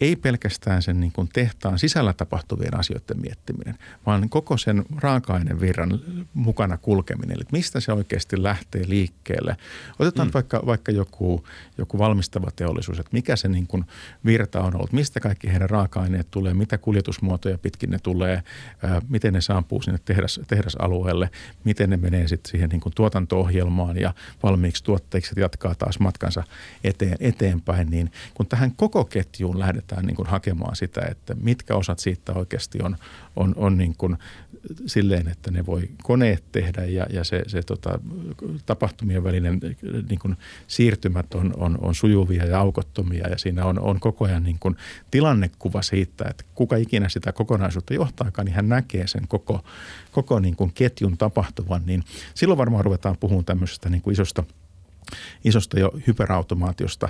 ei pelkästään sen niin kuin tehtaan sisällä tapahtuvien asioiden miettiminen, vaan koko sen raaka-ainevirran mukana kulkeminen. Eli mistä se oikeasti lähtee liikkeelle. Otetaan mm. vaikka, vaikka joku, joku valmistava teollisuus, että mikä se niin kuin virta on ollut, mistä kaikki heidän raaka-aineet tulee, mitä kuljetusmuotoja pitkin ne tulee, ää, miten ne saapuu sinne tehdas, tehdasalueelle, miten ne menee sitten siihen niin kuin tuotanto-ohjelmaan ja valmiiksi tuotteiksi jatkaa taas matkansa eteen, eteenpäin. Niin kun tähän koko ketjuun lähdetään niin kuin hakemaan sitä, että mitkä osat siitä oikeasti on, on, on niin kuin silleen, että ne voi koneet tehdä ja, ja se, se tota, tapahtumien välinen niin kuin siirtymät on, on, on sujuvia ja aukottomia ja siinä on, on koko ajan niin kuin tilannekuva siitä, että kuka ikinä sitä kokonaisuutta johtaakaan, niin hän näkee sen koko, koko niin kuin ketjun tapahtuvan, niin silloin varmaan ruvetaan puhumaan tämmöisestä niin kuin isosta – isosta jo hyperautomaatiosta.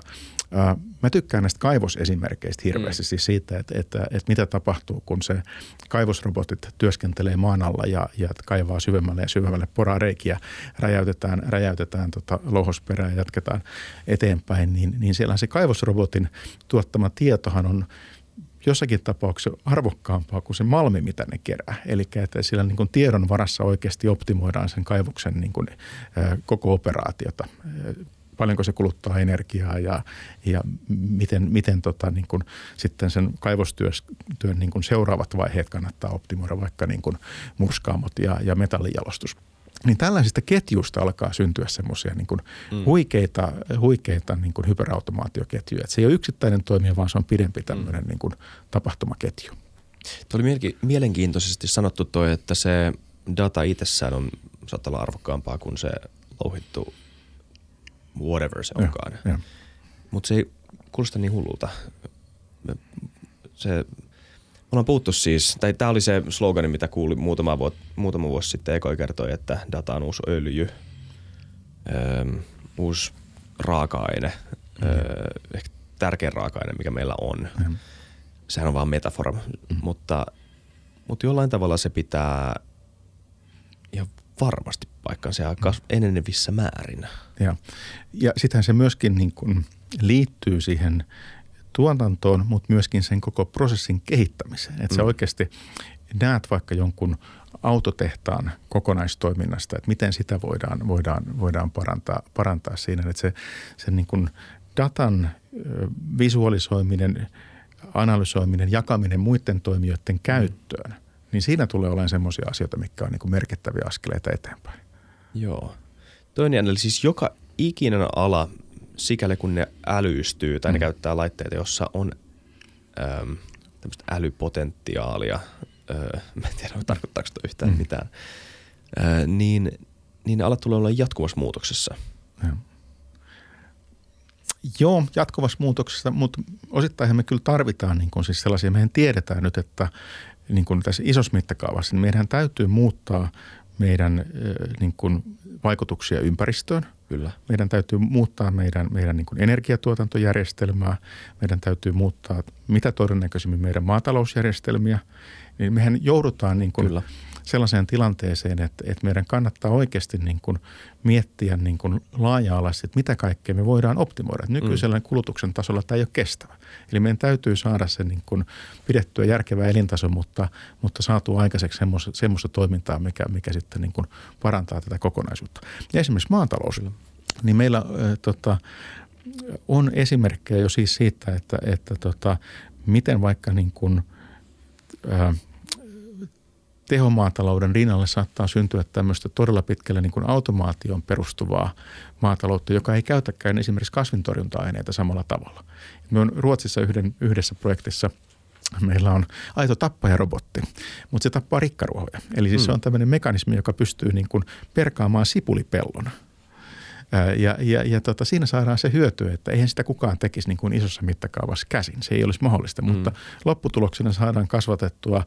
Mä tykkään näistä kaivosesimerkkeistä hirveästi, mm. siis siitä, että, että, että mitä tapahtuu, kun se kaivosrobotit työskentelee maan alla ja, ja kaivaa syvemmälle ja syvemmälle porareikiä, räjäytetään, räjäytetään tota louhosperää ja jatketaan eteenpäin, niin, niin siellä se kaivosrobotin tuottama tietohan on jossakin tapauksessa arvokkaampaa kuin se malmi, mitä ne kerää. Eli että sillä niin kuin tiedon varassa oikeasti optimoidaan sen kaivoksen niin kuin, koko operaatiota. Paljonko se kuluttaa energiaa ja, ja miten, miten tota, niin kuin, sitten sen kaivostyön niin kuin seuraavat vaiheet kannattaa optimoida, vaikka niin kuin murskaamot ja, ja metallijalostus – niin tällaisista ketjuista alkaa syntyä semmoisia niin kuin mm. huikeita, huikeita niin kuin hyperautomaatioketjuja. Et se ei ole yksittäinen toimija, vaan se on pidempi tämmöinen mm. niin kuin tapahtumaketju. Tuo oli mielenkiintoisesti sanottu toi, että se data itsessään on saattaa olla arvokkaampaa kuin se louhittu whatever se onkaan. Mutta se ei kuulosta niin hullulta. Se ollaan puhuttu siis, tai tämä oli se slogani, mitä kuuli muutama, vuot, muutama vuosi sitten. Eko kertoi, että data on uusi öljy, öö, uusi raaka-aine, mm-hmm. öö, ehkä tärkein raaka-aine, mikä meillä on. Mm-hmm. Sehän on vaan metafora, mm-hmm. mutta Mutta jollain tavalla se pitää ihan varmasti paikkansa ja kas- enenevissä määrin. Ja, ja sittenhän se myöskin niin kuin liittyy siihen tuotantoon, mutta myöskin sen koko prosessin kehittämiseen. Että mm. sä oikeasti näet vaikka jonkun autotehtaan kokonaistoiminnasta, että miten sitä voidaan, voidaan, voidaan parantaa, parantaa siinä, että se, se niin kuin datan visualisoiminen, analysoiminen, jakaminen muiden toimijoiden käyttöön, niin siinä tulee olemaan semmoisia asioita, mikä on niin kuin merkittäviä askeleita eteenpäin. Joo. Toinen, eli siis joka ikinen ala, sikäli kun ne älyystyy tai mm. ne käyttää laitteita, jossa on äm, tämmöistä älypotentiaalia, öö, mä en tiedä tarkoittaako sitä yhtään mm. mitään, öö, niin, niin alat tulee olla jatkuvassa muutoksessa. Ja. Joo, jatkuvassa muutoksessa, mutta osittain me kyllä tarvitaan niin kuin siis sellaisia, mehän tiedetään nyt, että niin kuin tässä isossa mittakaavassa, niin meidän täytyy muuttaa meidän niin kuin vaikutuksia ympäristöön. Kyllä. Meidän täytyy muuttaa meidän, meidän niin kuin energiatuotantojärjestelmää. Meidän täytyy muuttaa mitä todennäköisimmin meidän maatalousjärjestelmiä. Niin mehän joudutaan niin kuin Kyllä sellaiseen tilanteeseen, että, että meidän kannattaa oikeasti niin kuin miettiä niin kuin laaja-alaisesti, että mitä kaikkea me voidaan optimoida. Nykyisellä mm. kulutuksen tasolla tämä ei ole kestävä. Eli meidän täytyy saada se niin kuin pidettyä järkevä elintaso, mutta, mutta saatu aikaiseksi semmoista, semmoista toimintaa, mikä, mikä sitten niin kuin parantaa tätä kokonaisuutta. Ja esimerkiksi maatalous, niin meillä äh, tota, on esimerkkejä jo siis siitä, että, että tota, miten vaikka niin kuin, äh, tehomaatalouden rinnalle saattaa syntyä tämmöistä todella pitkälle niin kuin automaation perustuvaa maataloutta, joka ei käytäkään esimerkiksi kasvintorjunta-aineita samalla tavalla. Me on Ruotsissa yhden, yhdessä projektissa meillä on aito tappajarobotti, mutta se tappaa rikkaruohoja. Eli siis mm. se on tämmöinen mekanismi, joka pystyy niin kuin perkaamaan sipulipellon – ja, ja, ja tota, siinä saadaan se hyöty, että eihän sitä kukaan tekisi niin kuin isossa mittakaavassa käsin. Se ei olisi mahdollista, mm. mutta lopputuloksena saadaan kasvatettua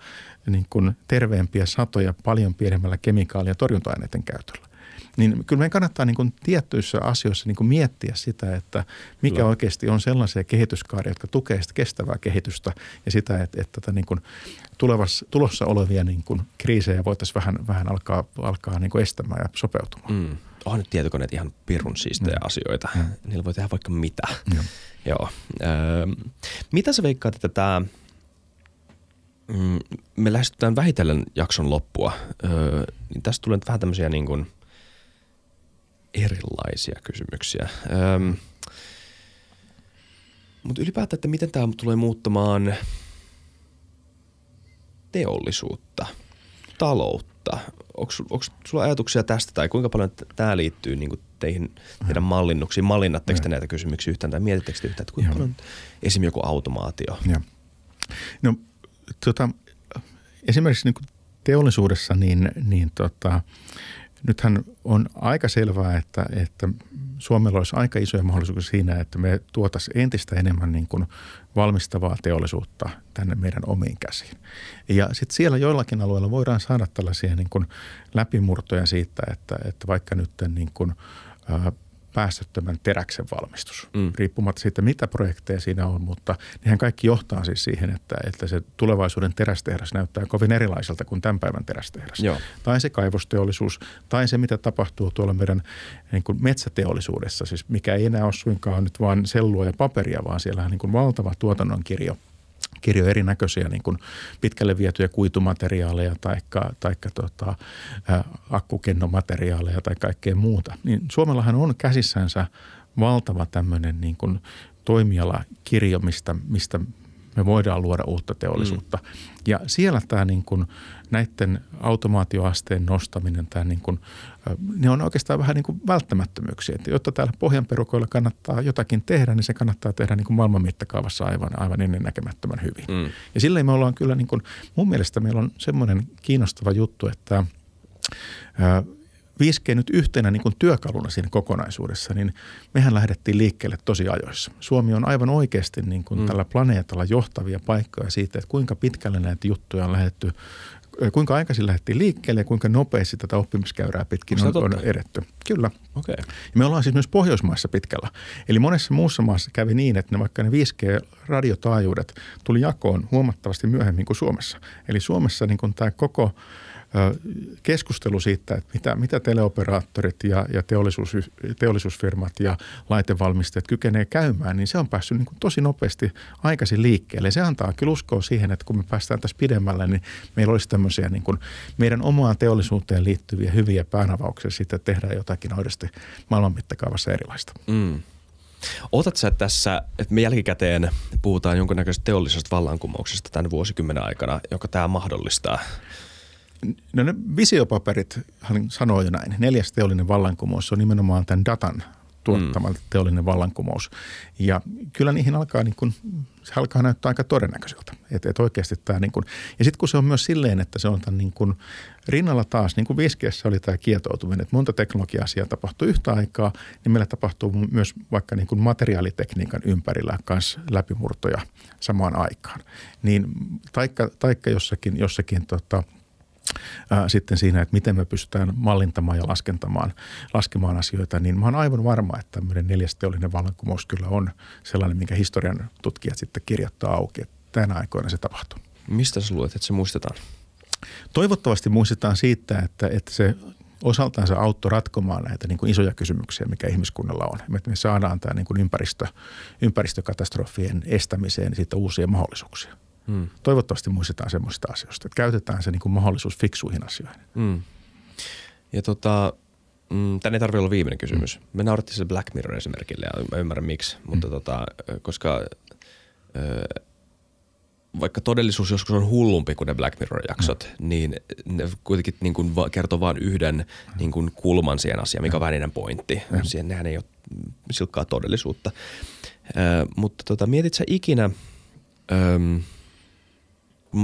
niin kuin terveempiä satoja paljon pienemmällä kemikaalia torjunta-aineiden käytöllä. Niin kyllä meidän kannattaa niin kuin tiettyissä asioissa niin kuin miettiä sitä, että mikä kyllä. oikeasti on sellaisia kehityskaaria, jotka tukevat sitä kestävää kehitystä ja sitä, että, että tätä niin kuin tulevassa, tulossa olevia niin kuin kriisejä voitaisiin vähän, vähän alkaa, alkaa niin kuin estämään ja sopeutumaan. Mm on nyt tietokoneet ihan pirun siistejä mm. asioita. Mm. Niillä voi tehdä vaikka mitä. Mm. Joo. Öö, mitä sä veikkaat, että tämä, mm, me lähestytään vähitellen jakson loppua, öö, niin tästä tulee vähän tämmöisiä niin kuin erilaisia kysymyksiä. Öö, mutta ylipäätään, että miten tämä tulee muuttamaan teollisuutta, taloutta, onko, onko sulla ajatuksia tästä tai kuinka paljon tämä liittyy niin kuin teihin, teidän mallinnuksiin? Mallinnatteko te näitä kysymyksiä yhtään tai mietittekö te yhtään, että kuinka Joo. paljon esimerkiksi joku automaatio? Joo. No tota, esimerkiksi niin teollisuudessa niin, niin tota, nythän on aika selvää, että, että Suomella olisi aika isoja mahdollisuuksia siinä, että me tuotaisiin entistä enemmän niin kuin valmistavaa teollisuutta tänne meidän omiin käsiin. Ja sitten siellä joillakin alueilla voidaan saada tällaisia niin kuin läpimurtoja siitä, että, että vaikka nyt niin kuin, päästöttömän teräksen valmistus, mm. riippumatta siitä, mitä projekteja siinä on, mutta nehän kaikki johtaa siis siihen, että, että se tulevaisuuden terästehdas näyttää kovin erilaiselta kuin tämän päivän terästehdas. Joo. Tai se kaivosteollisuus, tai se, mitä tapahtuu tuolla meidän niin kuin metsäteollisuudessa, siis mikä ei enää ole suinkaan nyt vain sellua ja paperia, vaan siellä on niin kuin valtava tuotannon kirjo – kirjo erinäköisiä niin kuin pitkälle vietyjä kuitumateriaaleja tai taikka tota, akkukennomateriaaleja tai kaikkea muuta. Niin Suomellahan on käsissänsä valtava tämmöinen niin kuin toimialakirjo, mistä, mistä me voidaan luoda uutta teollisuutta. Mm. Ja siellä tämä niin kuin näiden automaatioasteen nostaminen, tämä niin kuin, ne on oikeastaan vähän niin kuin välttämättömyyksiä. Että jotta täällä pohjanperukoilla kannattaa jotakin tehdä, niin se kannattaa tehdä niin kuin maailman mittakaavassa aivan, aivan ennen näkemättömän hyvin. Mm. Ja silleen me ollaan kyllä, niin kuin, mun mielestä meillä on semmoinen kiinnostava juttu, että 5G nyt yhtenä niin kuin työkaluna siinä kokonaisuudessa, niin mehän lähdettiin liikkeelle tosi ajoissa. Suomi on aivan oikeasti niin kuin mm. tällä planeetalla johtavia paikkoja siitä, että kuinka pitkälle näitä juttuja on lähdetty kuinka aikaisin lähdettiin liikkeelle ja kuinka nopeasti tätä oppimiskäyrää pitkin on, on edetty. Kyllä. Okay. me ollaan siis myös Pohjoismaissa pitkällä. Eli monessa muussa maassa kävi niin, että ne vaikka ne 5G-radiotaajuudet tuli jakoon huomattavasti myöhemmin kuin Suomessa. Eli Suomessa niin tämä koko keskustelu siitä, että mitä, mitä teleoperaattorit ja, ja teollisuus, teollisuusfirmat ja laitevalmistajat kykenee käymään, niin se on päässyt niin kuin tosi nopeasti aikaisin liikkeelle. Se antaa kyllä uskoa siihen, että kun me päästään tässä pidemmälle, niin meillä olisi tämmöisiä niin kuin meidän omaan teollisuuteen liittyviä hyviä päänavauksia siitä, että tehdään jotakin oikeasti maailman mittakaavassa erilaista. Mm. Otat sä tässä, että me jälkikäteen puhutaan jonkunnäköisestä teollisesta vallankumouksesta tämän vuosikymmenen aikana, joka tämä mahdollistaa? No ne visiopaperit sanoo jo näin. Neljäs teollinen vallankumous on nimenomaan tämän datan tuottama mm. teollinen vallankumous. Ja kyllä niihin alkaa, niin kuin, se alkaa näyttää aika todennäköiseltä. Että et oikeasti tämä niin kuin, ja sitten kun se on myös silleen, että se on tämän niin kuin, rinnalla taas, niin kuin 5 oli tämä kietoutuminen, että monta teknologia-asiaa tapahtuu yhtä aikaa, niin meillä tapahtuu myös vaikka niin kuin materiaalitekniikan ympärillä kanssa läpimurtoja samaan aikaan. Niin taikka, taikka jossakin, jossakin tota, – sitten siinä, että miten me pystytään mallintamaan ja laskentamaan, laskemaan asioita, niin mä oon aivan varma, että tämmöinen neljäs teollinen vallankumous kyllä on sellainen, minkä historian tutkijat sitten kirjoittaa auki, että tänä aikoina se tapahtuu. Mistä sä luulet, että se muistetaan? Toivottavasti muistetaan siitä, että, että se osaltaan se auttoi ratkomaan näitä niin kuin isoja kysymyksiä, mikä ihmiskunnalla on. Että me saadaan tämä niin kuin ympäristö, ympäristökatastrofien estämiseen siitä uusia mahdollisuuksia. Mm. Toivottavasti muistetaan semmoista asioista, että käytetään se niin kuin mahdollisuus fiksuihin asioihin. Mm. Ja tota, mm, tänne ei tarvitse olla viimeinen kysymys. Mm. Me naurattiin se Black Mirror esimerkille ja mä ymmärrän miksi, mm. mutta tota, koska ö, vaikka todellisuus joskus on hullumpi kuin ne Black Mirror-jaksot, mm. niin ne kuitenkin niin kuin va- kertoo vain yhden niin kuin kulman siihen asiaan, mikä on välinen pointti. Mm. Siihen nehän ei ole silkkaa todellisuutta. Ö, mutta tota, mietit sä ikinä... Ö, kun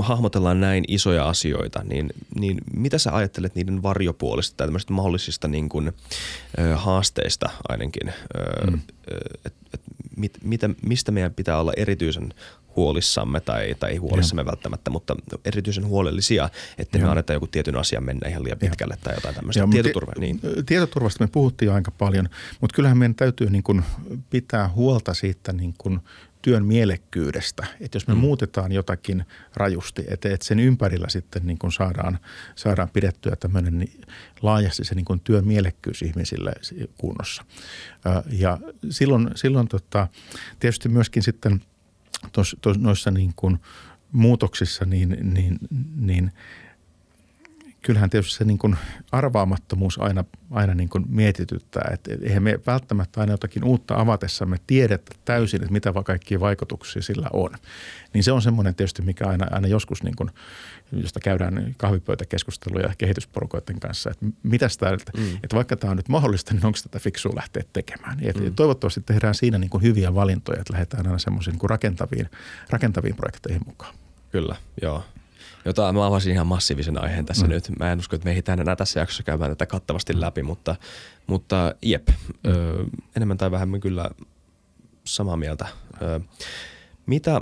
hahmotellaan näin isoja asioita, niin, niin mitä sä ajattelet niiden varjopuolista tai tämmöisistä mahdollisista niin kuin, ö, haasteista ainakin? Ö, mm. et, et, mit, mitä, mistä meidän pitää olla erityisen huolissamme tai, tai ei huolissamme Joo. välttämättä, mutta erityisen huolellisia, että me annetaan joku tietyn asian mennä ihan liian pitkälle Joo. tai jotain tämmöistä. Joo, Tietoturva, niin. Tietoturvasta me puhuttiin jo aika paljon, mutta kyllähän meidän täytyy niin kuin pitää huolta siitä niin kuin työn mielekkyydestä. Että jos me mm. muutetaan jotakin rajusti, että, että sen ympärillä sitten niin kuin saadaan, saadaan pidettyä tämmöinen niin laajasti se niin kuin työn mielekkyys ihmisille kunnossa. Ja silloin, silloin tota, tietysti myöskin sitten tos, tos, noissa niin kuin muutoksissa niin, niin, niin – kyllähän tietysti se niin kuin arvaamattomuus aina, aina niin kuin mietityttää. Että eihän me välttämättä aina jotakin uutta avatessamme tiedetä täysin, että mitä kaikkia vaikutuksia sillä on. Niin se on semmoinen tietysti, mikä aina, aina joskus, niin kuin, josta käydään kahvipöytäkeskusteluja kehitysporukoiden kanssa, että mitä sitä, että, mm. että vaikka tämä on nyt mahdollista, niin onko tätä fiksua lähteä tekemään. Niin, mm. Toivottavasti tehdään siinä niin kuin hyviä valintoja, että lähdetään aina semmoisiin niin rakentaviin, rakentaviin projekteihin mukaan. Kyllä, joo jota mä avasin ihan massiivisen aiheen tässä mm. nyt. Mä en usko, että me ehditään enää tässä jaksossa käymään tätä kattavasti läpi, mutta, mutta jep, mm. ö, enemmän tai vähemmän kyllä samaa mieltä. Ö, mitä,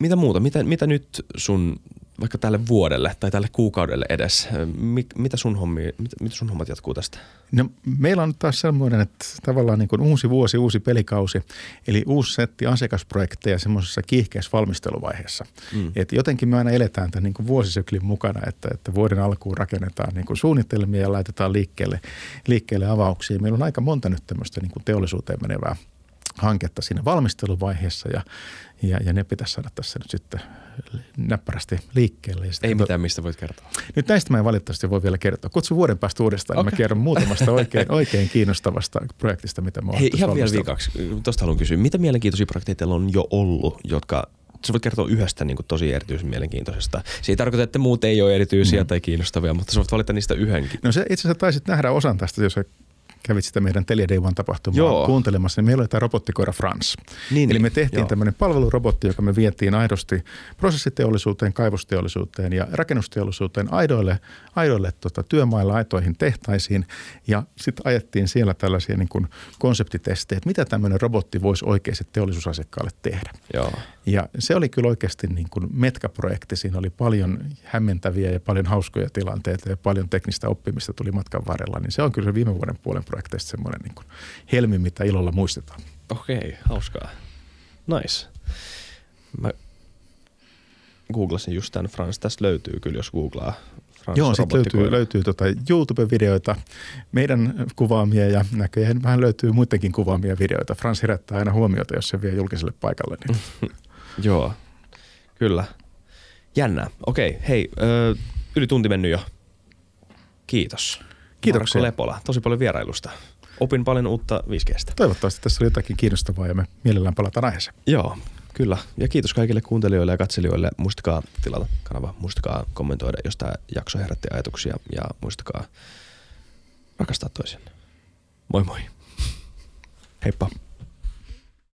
mitä muuta? Mitä, mitä nyt sun vaikka tälle vuodelle tai tälle kuukaudelle edes? Mitä sun, hommi, mit, mitä sun hommat jatkuu tästä? No, meillä on taas semmoinen, että tavallaan niin kuin uusi vuosi, uusi pelikausi, eli uusi setti asiakasprojekteja semmoisessa kiihkeässä valmisteluvaiheessa. Mm. Et jotenkin me aina eletään tämän niin kuin vuosisyklin mukana, että, että vuoden alkuun rakennetaan niin kuin suunnitelmia ja laitetaan liikkeelle, liikkeelle avauksia. Meillä on aika monta nyt tämmöistä niin kuin teollisuuteen menevää hanketta siinä valmisteluvaiheessa ja, ja, ja ne pitäisi saada tässä nyt sitten näppärästi liikkeelle. Ja Ei mitään, mistä voit kertoa. Nyt näistä mä en valitettavasti voi vielä kertoa. Kutsu vuoden päästä uudestaan, okay. niin mä kerron muutamasta oikein, oikein kiinnostavasta projektista, mitä mä Hei, ihan vielä viikaksi. Tuosta haluan kysyä. Mitä mielenkiintoisia projekteja teillä on jo ollut, jotka sä voit kertoa yhdestä niin kuin tosi erityisen mielenkiintoisesta. Se ei tarkoita, että muut ei ole erityisiä mm. tai kiinnostavia, mutta sä voit valita niistä yhdenkin. No se itse asiassa taisit nähdä osan tästä, jos sä kävit sitä meidän Telia Day One tapahtumaa Joo. kuuntelemassa, niin meillä oli tämä robottikoira France. Niin, Eli me tehtiin Joo. tämmöinen palvelurobotti, joka me vietiin aidosti prosessiteollisuuteen, kaivosteollisuuteen ja rakennusteollisuuteen aidoille, aidoille tota, työmailla, aitoihin tehtaisiin. Ja sitten ajettiin siellä tällaisia niin kuin konseptitestejä, että mitä tämmöinen robotti voisi oikeasti teollisuusasiakkaalle tehdä. Joo. Ja se oli kyllä oikeasti niin kuin metkaprojekti. Siinä oli paljon hämmentäviä ja paljon hauskoja tilanteita ja paljon teknistä oppimista tuli matkan varrella. Niin se on kyllä se viime vuoden puolen projekteista semmoinen niin kuin helmi, mitä ilolla muistetaan. Okei, hauskaa. Nice. Mä googlasin just tämän Frans. Tästä löytyy kyllä, jos googlaa Frans Joo, sitten löytyy, löytyy tota YouTube-videoita, meidän kuvaamia ja näköjään vähän löytyy muidenkin kuvaamia videoita. Frans herättää aina huomiota, jos se vie julkiselle paikalle. Niin. Joo, kyllä. Jännää. Okei, hei, ö, yli tunti mennyt jo. Kiitos. Kiitoksia. Marko Lepola, tosi paljon vierailusta. Opin paljon uutta 5Gstä. Toivottavasti tässä oli jotakin kiinnostavaa ja me mielellään palataan aiheeseen. Joo, kyllä. Ja kiitos kaikille kuuntelijoille ja katselijoille. Muistakaa tilata kanava, muistakaa kommentoida, jos tämä jakso herätti ajatuksia ja muistakaa rakastaa toisianne. Moi moi. Heippa.